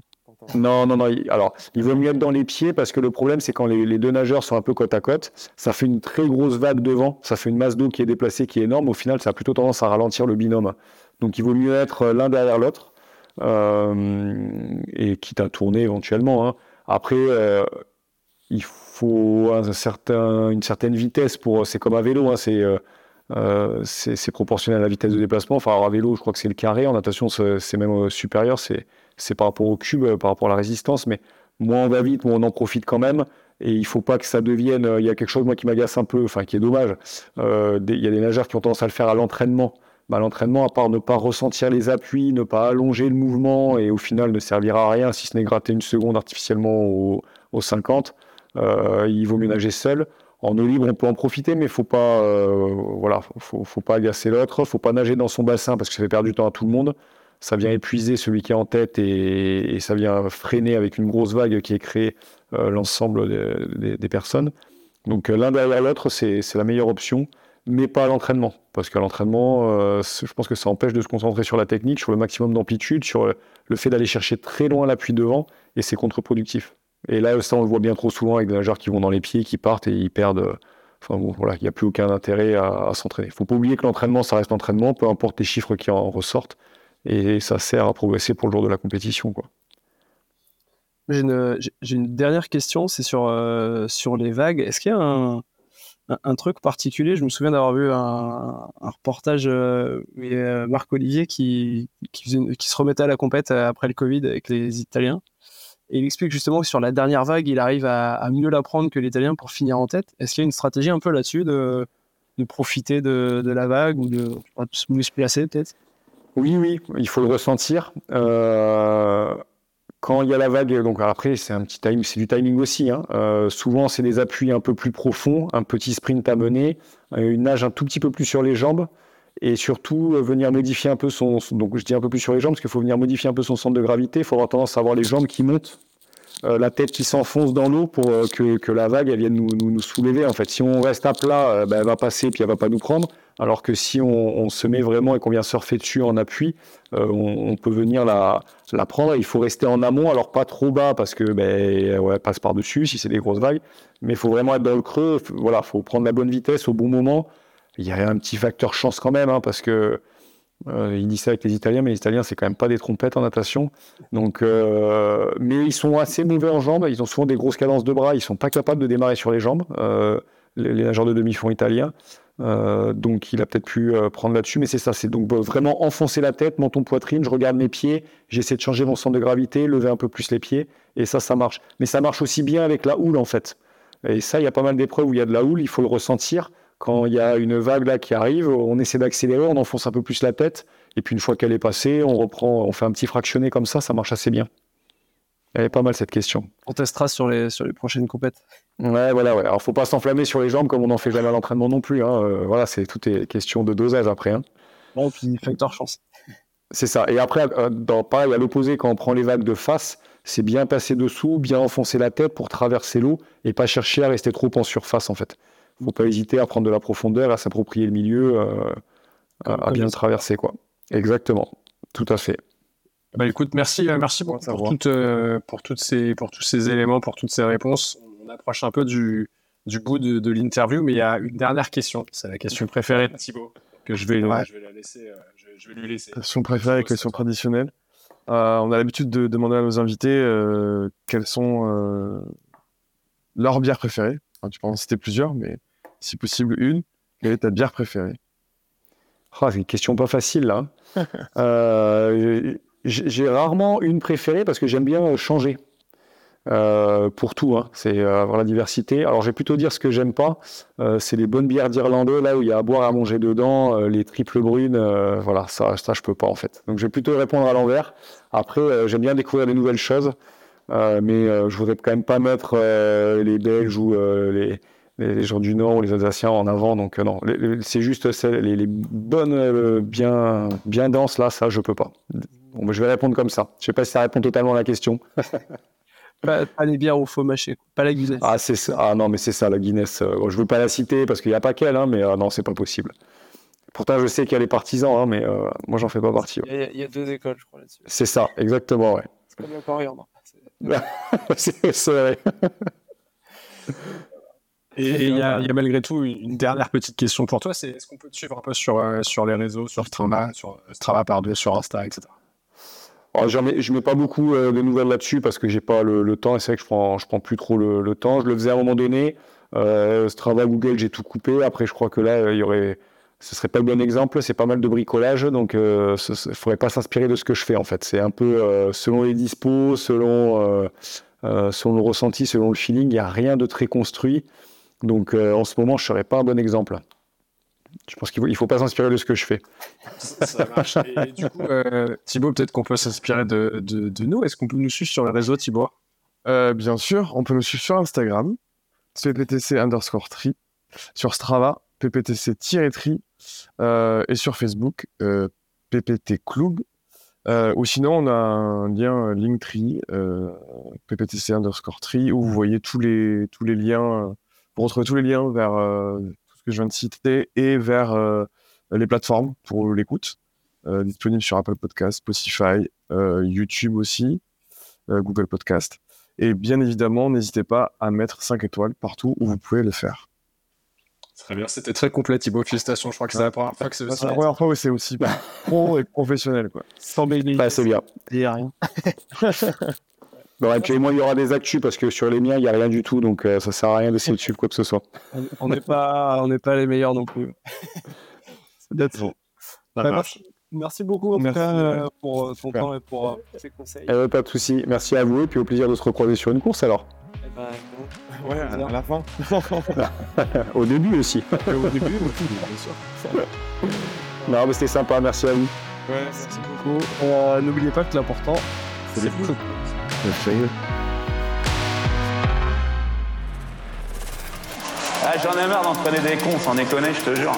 Non, non, non. Alors, il vaut mieux être dans les pieds parce que le problème, c'est quand les, deux nageurs sont un peu côte à côte, ça fait une très grosse vague devant, ça fait une masse d'eau qui est déplacée, qui est énorme. Au final, ça a plutôt tendance à ralentir le binôme. Donc, il vaut mieux être l'un derrière l'autre euh, et quitte à tourner éventuellement. Hein. Après, euh, il faut une certaine vitesse pour. C'est comme un vélo, hein, c'est. Euh, euh, proportionnel à la vitesse de déplacement. Enfin, à vélo, je crois que c'est le carré. En natation, c'est même euh, supérieur. C'est par rapport au cube, euh, par rapport à la résistance. Mais moins on va vite, moins on en profite quand même. Et il faut pas que ça devienne. Il y a quelque chose, moi, qui m'agace un peu, enfin, qui est dommage. il y a des nageurs qui ont tendance à le faire à l'entraînement. Bah, l'entraînement, à part ne pas ressentir les appuis, ne pas allonger le mouvement, et au final ne servira à rien si ce n'est gratter une seconde artificiellement au, 50, il vaut mieux nager seul. En eau libre, on peut en profiter, mais faut pas, euh, voilà, faut, pas agacer l'autre, faut pas nager dans son bassin parce que ça fait perdre du temps à tout le monde. Ça vient épuiser celui qui est en tête et, ça vient freiner avec une grosse vague qui est créée euh, l'ensemble des, personnes. Donc l'un derrière l'autre, c'est la meilleure option, mais pas à l'entraînement. Parce qu'à l'entraînement, je pense que ça empêche de se concentrer sur la technique, sur le maximum d'amplitude, sur le fait d'aller chercher très loin l'appui devant, et c'est contre-productif. Et là, ça, on le voit bien trop souvent avec des nageurs qui vont dans les pieds, qui partent et ils perdent. Enfin bon, voilà, il n'y a plus aucun intérêt à, s'entraîner. Il ne faut pas oublier que l'entraînement, ça reste l'entraînement, peu importe les chiffres qui en ressortent. Et ça sert à progresser pour le jour de la compétition. Quoi. J'ai une, dernière question, c'est sur, euh, sur les vagues. Est-ce qu'il y a un, un, truc particulier Je me souviens d'avoir vu un, reportage euh, euh, Marc Olivier qui, se remettait à la compète après le Covid avec les Italiens. Et il explique justement que sur la dernière vague, il arrive à, mieux la prendre que l'Italien pour finir en tête. Est-ce qu'il y a une stratégie un peu là-dessus de, de, profiter de, de, la vague ou de, se muscler peut-être? Oui, oui, il faut le ressentir. Euh, quand il y a la vague, donc après c'est du timing aussi. Hein. Euh, souvent c'est des appuis un peu plus profonds, un petit sprint à mener, euh, une nage un tout petit peu plus sur les jambes et surtout venir modifier un peu son, donc je dis un peu plus sur les jambes parce qu'il faut venir modifier un peu son centre de gravité. Il faut avoir tendance à avoir les jambes qui montent, la tête qui s'enfonce dans l'eau pour que, que, la vague elle vienne nous, nous, nous, soulever. En fait, si on reste à plat, ben, elle va passer puis elle va pas nous prendre. Alors que si on, se met vraiment et qu'on vient surfer dessus en appui, euh, on, peut venir la, prendre. Il faut rester en amont, alors pas trop bas parce que ben, ouais, passe par-dessus si c'est des grosses vagues, mais il faut vraiment être dans le creux. Voilà, faut prendre la bonne vitesse au bon moment. Il y a un petit facteur chance quand même, hein, parce que euh, il dit ça avec les Italiens, mais les Italiens, c'est quand même pas des trompettes en natation. Donc, euh, mais ils sont assez mauvais en jambes. Ils ont souvent des grosses cadences de bras. Ils sont pas capables de démarrer sur les jambes. les, les, nageurs de demi-fond italiens. Euh, donc il a peut-être pu euh, prendre là-dessus, mais c'est ça, c'est donc vraiment enfoncer la tête, menton poitrine, je regarde mes pieds, j'essaie de changer mon centre de gravité, lever un peu plus les pieds, et ça, ça marche. Mais ça marche aussi bien avec la houle en fait. Et ça, il y a pas mal d'épreuves où il y a de la houle, il faut le ressentir. Quand il y a une vague là qui arrive, on essaie d'accélérer, on enfonce un peu plus la tête, et puis une fois qu'elle est passée, on reprend, on fait un petit fractionné comme ça, ça marche assez bien. Elle est pas mal cette question. On testera sur les, sur les prochaines compètes. Ouais, voilà, ouais. Alors, faut pas s'enflammer sur les jambes comme on n'en fait jamais à l'entraînement non plus. Hein. Euh, voilà, c'est tout est question de dosage après. Hein. Bon, puis facteur chance. C'est ça. Et après, euh, dans, pareil, à l'opposé, quand on prend les vagues de face, c'est bien passer dessous, bien enfoncer la tête pour traverser l'eau et pas chercher à rester trop en surface, en fait. Faut pas hésiter à prendre de la profondeur, à s'approprier le milieu, euh, à, bien le traverser, quoi. Exactement. Tout à fait. Bah écoute, merci, merci pour, pour, toutes ces, pour tous ces éléments, pour toutes ces réponses on approche un peu du, bout de, l'interview, mais il y a une dernière question. C'est la question préférée de Thibaut, que je vais, je vais, la laisser, euh, je, vais lui laisser. Question préférée, question traditionnelle. Euh, on a l'habitude de demander à nos invités euh, quelles sont leurs bières préférées. Tu peux en citer plusieurs, mais si possible une. Quelle est ta bière préférée? Oh, C'est une question pas facile là. J'ai rarement une préférée parce que j'aime bien changer. Euh, pour tout, hein. c'est euh, avoir la diversité. Alors, je vais plutôt dire ce que j'aime pas, euh, c'est les bonnes bières d'Irlande, là où il y a à boire, à manger dedans, les triples brunes, voilà, ça, ça je peux pas en fait. Donc, je vais plutôt répondre à l'envers. Après, j'aime bien découvrir des nouvelles choses, mais je voudrais quand même pas mettre les Belges ou les, les, gens du Nord ou les Alsaciens en avant. Donc, non, c'est juste les, les, bonnes, bien, bien denses, là, ça, je peux pas. Bon, je vais répondre comme ça. Je sais pas si ça répond totalement à la question. Pas, les bières au faux mâché, pas la Guinness. Ah, c'est ah non, mais c'est ça, la Guinness. Euh, je veux pas la citer parce qu'il n'y a pas qu'elle, hein, mais euh, non, c'est pas possible. Pourtant, je sais qu'il y a les partisans, hein, mais euh, moi, j'en fais pas partie. Il, y a, deux écoles, je crois, là-dessus. C'est ça, exactement, ouais. C'est comme le Coriandre. c'est vrai. Et il y, a malgré tout une dernière petite question pour toi, c'est est-ce qu'on peut te suivre un peu sur, sur les réseaux, sur Strava, sur Strava par deux, sur Insta, etc. Alors, je mets, mets pas beaucoup euh, de nouvelles là-dessus parce que j'ai pas le, temps et c'est vrai que je prends, je prends plus trop le, temps. Je le faisais à un moment donné. Euh, Strava, Google, j'ai tout coupé. Après, je crois que là, il y aurait, ce serait pas le bon exemple. C'est pas mal de bricolage, donc euh, il faudrait pas s'inspirer de ce que je fais en fait. C'est un peu euh, selon les dispos, selon, selon le ressenti, selon le feeling. Il y a rien de très construit. Donc en ce moment, je serais pas un bon exemple. Je pense qu'il ne faut, pas s'inspirer de ce que je fais. Ça marche. Et, du coup, euh, Thibaut, peut-être qu'on peut s'inspirer de, de, nous. Est-ce qu'on peut nous suivre sur les réseaux, Thibaut? Euh, Bien sûr, on peut nous suivre sur Instagram, pptc underscore tri, sur Strava, pptc-tri, euh, et sur Facebook, ppt club. ou sinon, on a un lien Linktree, pptc underscore tri, où vous voyez tous les, tous les liens Vous retrouvez tous les liens vers tout ce que je viens de citer et vers les plateformes pour l'écoute, disponibles sur Apple Podcast, Spotify, YouTube aussi, Google Podcast. Et bien évidemment, n'hésitez pas à mettre 5 étoiles partout où vous pouvez le faire. Très bien, c'était très complet Thibaut, félicitations, je crois que c'est la première fois que c'est aussi... la première fois où c'est aussi pro et professionnel. Quoi. Sans. Bah, c'est bien. Il n'y a rien. bon, et puis moi, il y aura des actus parce que sur les miens, il n'y a rien du tout, donc euh, ça sert à rien d'essayer de suivre quoi que ce soit. On n'est pas, on n'est pas les meilleurs non plus. c'est d'être bon. Bah, merci. merci. beaucoup en tout cas euh, pour euh, ton temps et pour ces conseils. Eh pas de souci. Merci à vous et puis au plaisir de se recroiser sur une course alors. Ouais, à, la fin. Au début aussi. Au début bien sûr. Non, mais c'était sympa, merci à vous. Ouais, merci beaucoup. Euh, N'oubliez pas que l'important, c'est les coups. Ah, J'en ai marre d'entraîner des cons, sans déconner, je te jure.